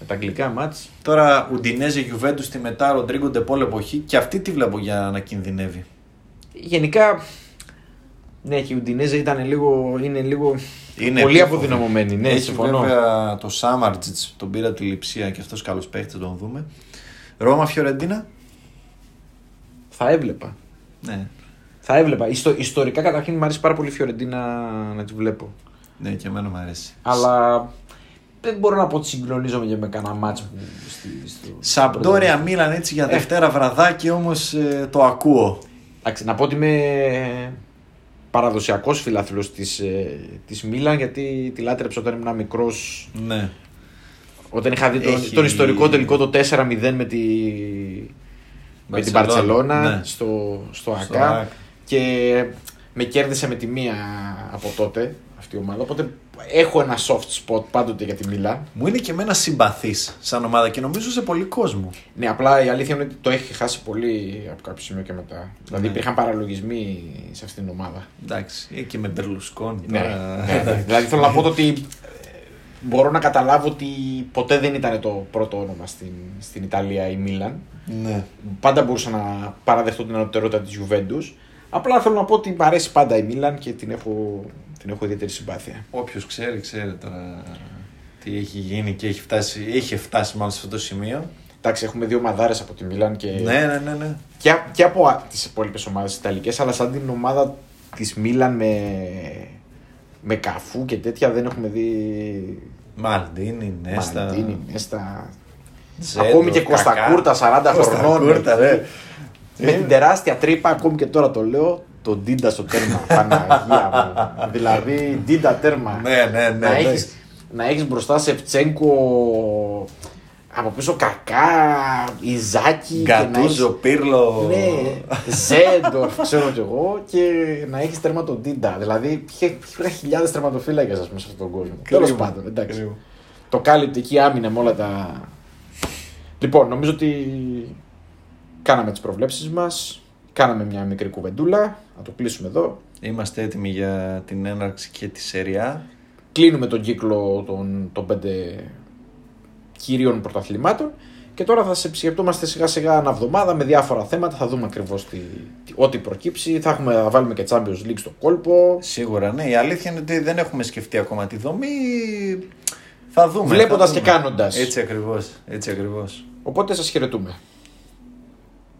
Με τα αγγλικά μάτς. Τώρα Ουντινέζε Γιουβέντους στη μετά Ροντρίγκο Ντεπόλ εποχή και αυτή τη βλέπω για να κινδυνεύει. Γενικά, ναι, και η Ουντινέζα ήταν λίγο, είναι λίγο Είναι πολύ επίφοβη. αποδυναμωμένη. Ναι, Έχει συμφωνώ. βέβαια το Σάμαρτζιτς, τον πήρα τη λειψία και αυτός καλός παίχτης, θα τον δούμε. Ρώμα Φιωρεντίνα. Θα έβλεπα. Ναι. Θα έβλεπα. Ιστο, ιστορικά καταρχήν μου αρέσει πάρα πολύ η Φιωρεντίνα να τη βλέπω. ναι, και εμένα μου αρέσει. Αλλά δεν μπορώ να πω ότι συγκλονίζομαι και με κανένα μάτς που στη, στο, Σαμπτόρια Μίλαν έτσι για Ε. Δευτέρα βραδάκι όμως το ακούω. Εντάξει, να πω ότι είμαι παραδοσιακός φιλάθλος της της Μίλαν γιατί τη λάτρεψα όταν ήμουν μικρός. Ναι. Όταν είχα δει τον, Έχει- τον ιστορικό τελικό το 4-0 με, τη, με την Μπαρτσελώνα, Παρσελώνα ναι. στο, στο Στο ΑΚΑ ΑΚ. και με κέρδισε με τη μία από τότε αυτή η ομάδα. Οπότε έχω ένα soft spot πάντοτε για τη Μίλαν. Μου είναι και εμένα συμπαθής σαν ομάδα και νομίζω σε πολύ κόσμο. Ναι, απλά η αλήθεια είναι ότι το έχει χάσει πολύ από κάποιο σημείο και μετά. Δηλαδή Ναι. υπήρχαν παραλογισμοί σε αυτήν την ομάδα. Εντάξει, ε, και με Μπερλουσκόνη. Ναι, τώρα. ναι, ναι. δηλαδή θέλω να πω το ότι ε, μπορώ να καταλάβω ότι ποτέ δεν ήταν το πρώτο όνομα στην, στην Ιταλία η Μίλαν. ναι. Πάντα μπορούσα να παραδεχτώ την ανωτερότητα της Juventus. Απλά θέλω να πω ότι μου αρέσει πάντα η Μίλαν και την έχω, την έχω ιδιαίτερη συμπάθεια. Όποιος ξέρει, ξέρει τώρα τι έχει γίνει και έχει φτάσει, είχε φτάσει μάλλον σε αυτό το σημείο. Εντάξει, έχουμε δύο μαδάρες από τη Μίλαν και, Ναι, ναι, ναι. ναι. και, και από τις υπόλοιπες ομάδες Ιταλικές, αλλά σαν την ομάδα της Μίλαν με, με καφού και τέτοια δεν έχουμε δει. Μαλντίνη, Νέστα. Μαντίνη, Νέστα. Ζέεντορφ, ακόμη και Κακά. Κωνστακούρτα 40 Κώστα χρονών. Κούρτα, ναι. Με την τεράστια τρύπα, ακόμη και τώρα το λέω, τον Ντίντα στο τέρμα. Παναγία μου. δηλαδή, Ντίντα τέρμα. Ναι, ναι, ναι, να, ναι. έχεις, να έχεις μπροστά Σεφτσένκο από πίσω Κακά, Ινζάγκι. και να Γκατούζο, έχεις- Πύρλο. Ναι, Ζέεντορφ, ξέρω κι εγώ, και να έχεις τέρμα τον Ντίντα. Δηλαδή, είχε χιλιάδες τερματοφύλακες μέσα σε αυτόν τον κόσμο. Κρίμα, Τέλος πάντων, εντάξει. κρίμα. Το κάλυπτε εκεί άμυνα με όλα τα. Λοιπόν, νομίζω ότι κάναμε τις προβλέψεις μας. Κάναμε μια μικρή κουβεντούλα. Να το κλείσουμε εδώ. Είμαστε έτοιμοι για την έναρξη και τη σεριά. Κλείνουμε τον κύκλο των, των πέντε κυρίων πρωταθλημάτων. Και τώρα θα σε επισκεπτόμαστε σιγά σιγά ένα εβδομάδα με διάφορα θέματα. Θα δούμε ακριβώς ό,τι προκύψει. Θα, έχουμε, θα βάλουμε και Champions League στο κόλπο. Σίγουρα, ναι. Η αλήθεια είναι ότι δεν έχουμε σκεφτεί ακόμα τη δομή. Θα δούμε. Βλέποντας θα και δούμε. κάνοντας. Έτσι ακριβώς, έτσι ακριβώς. Οπότε σας χαιρετούμε.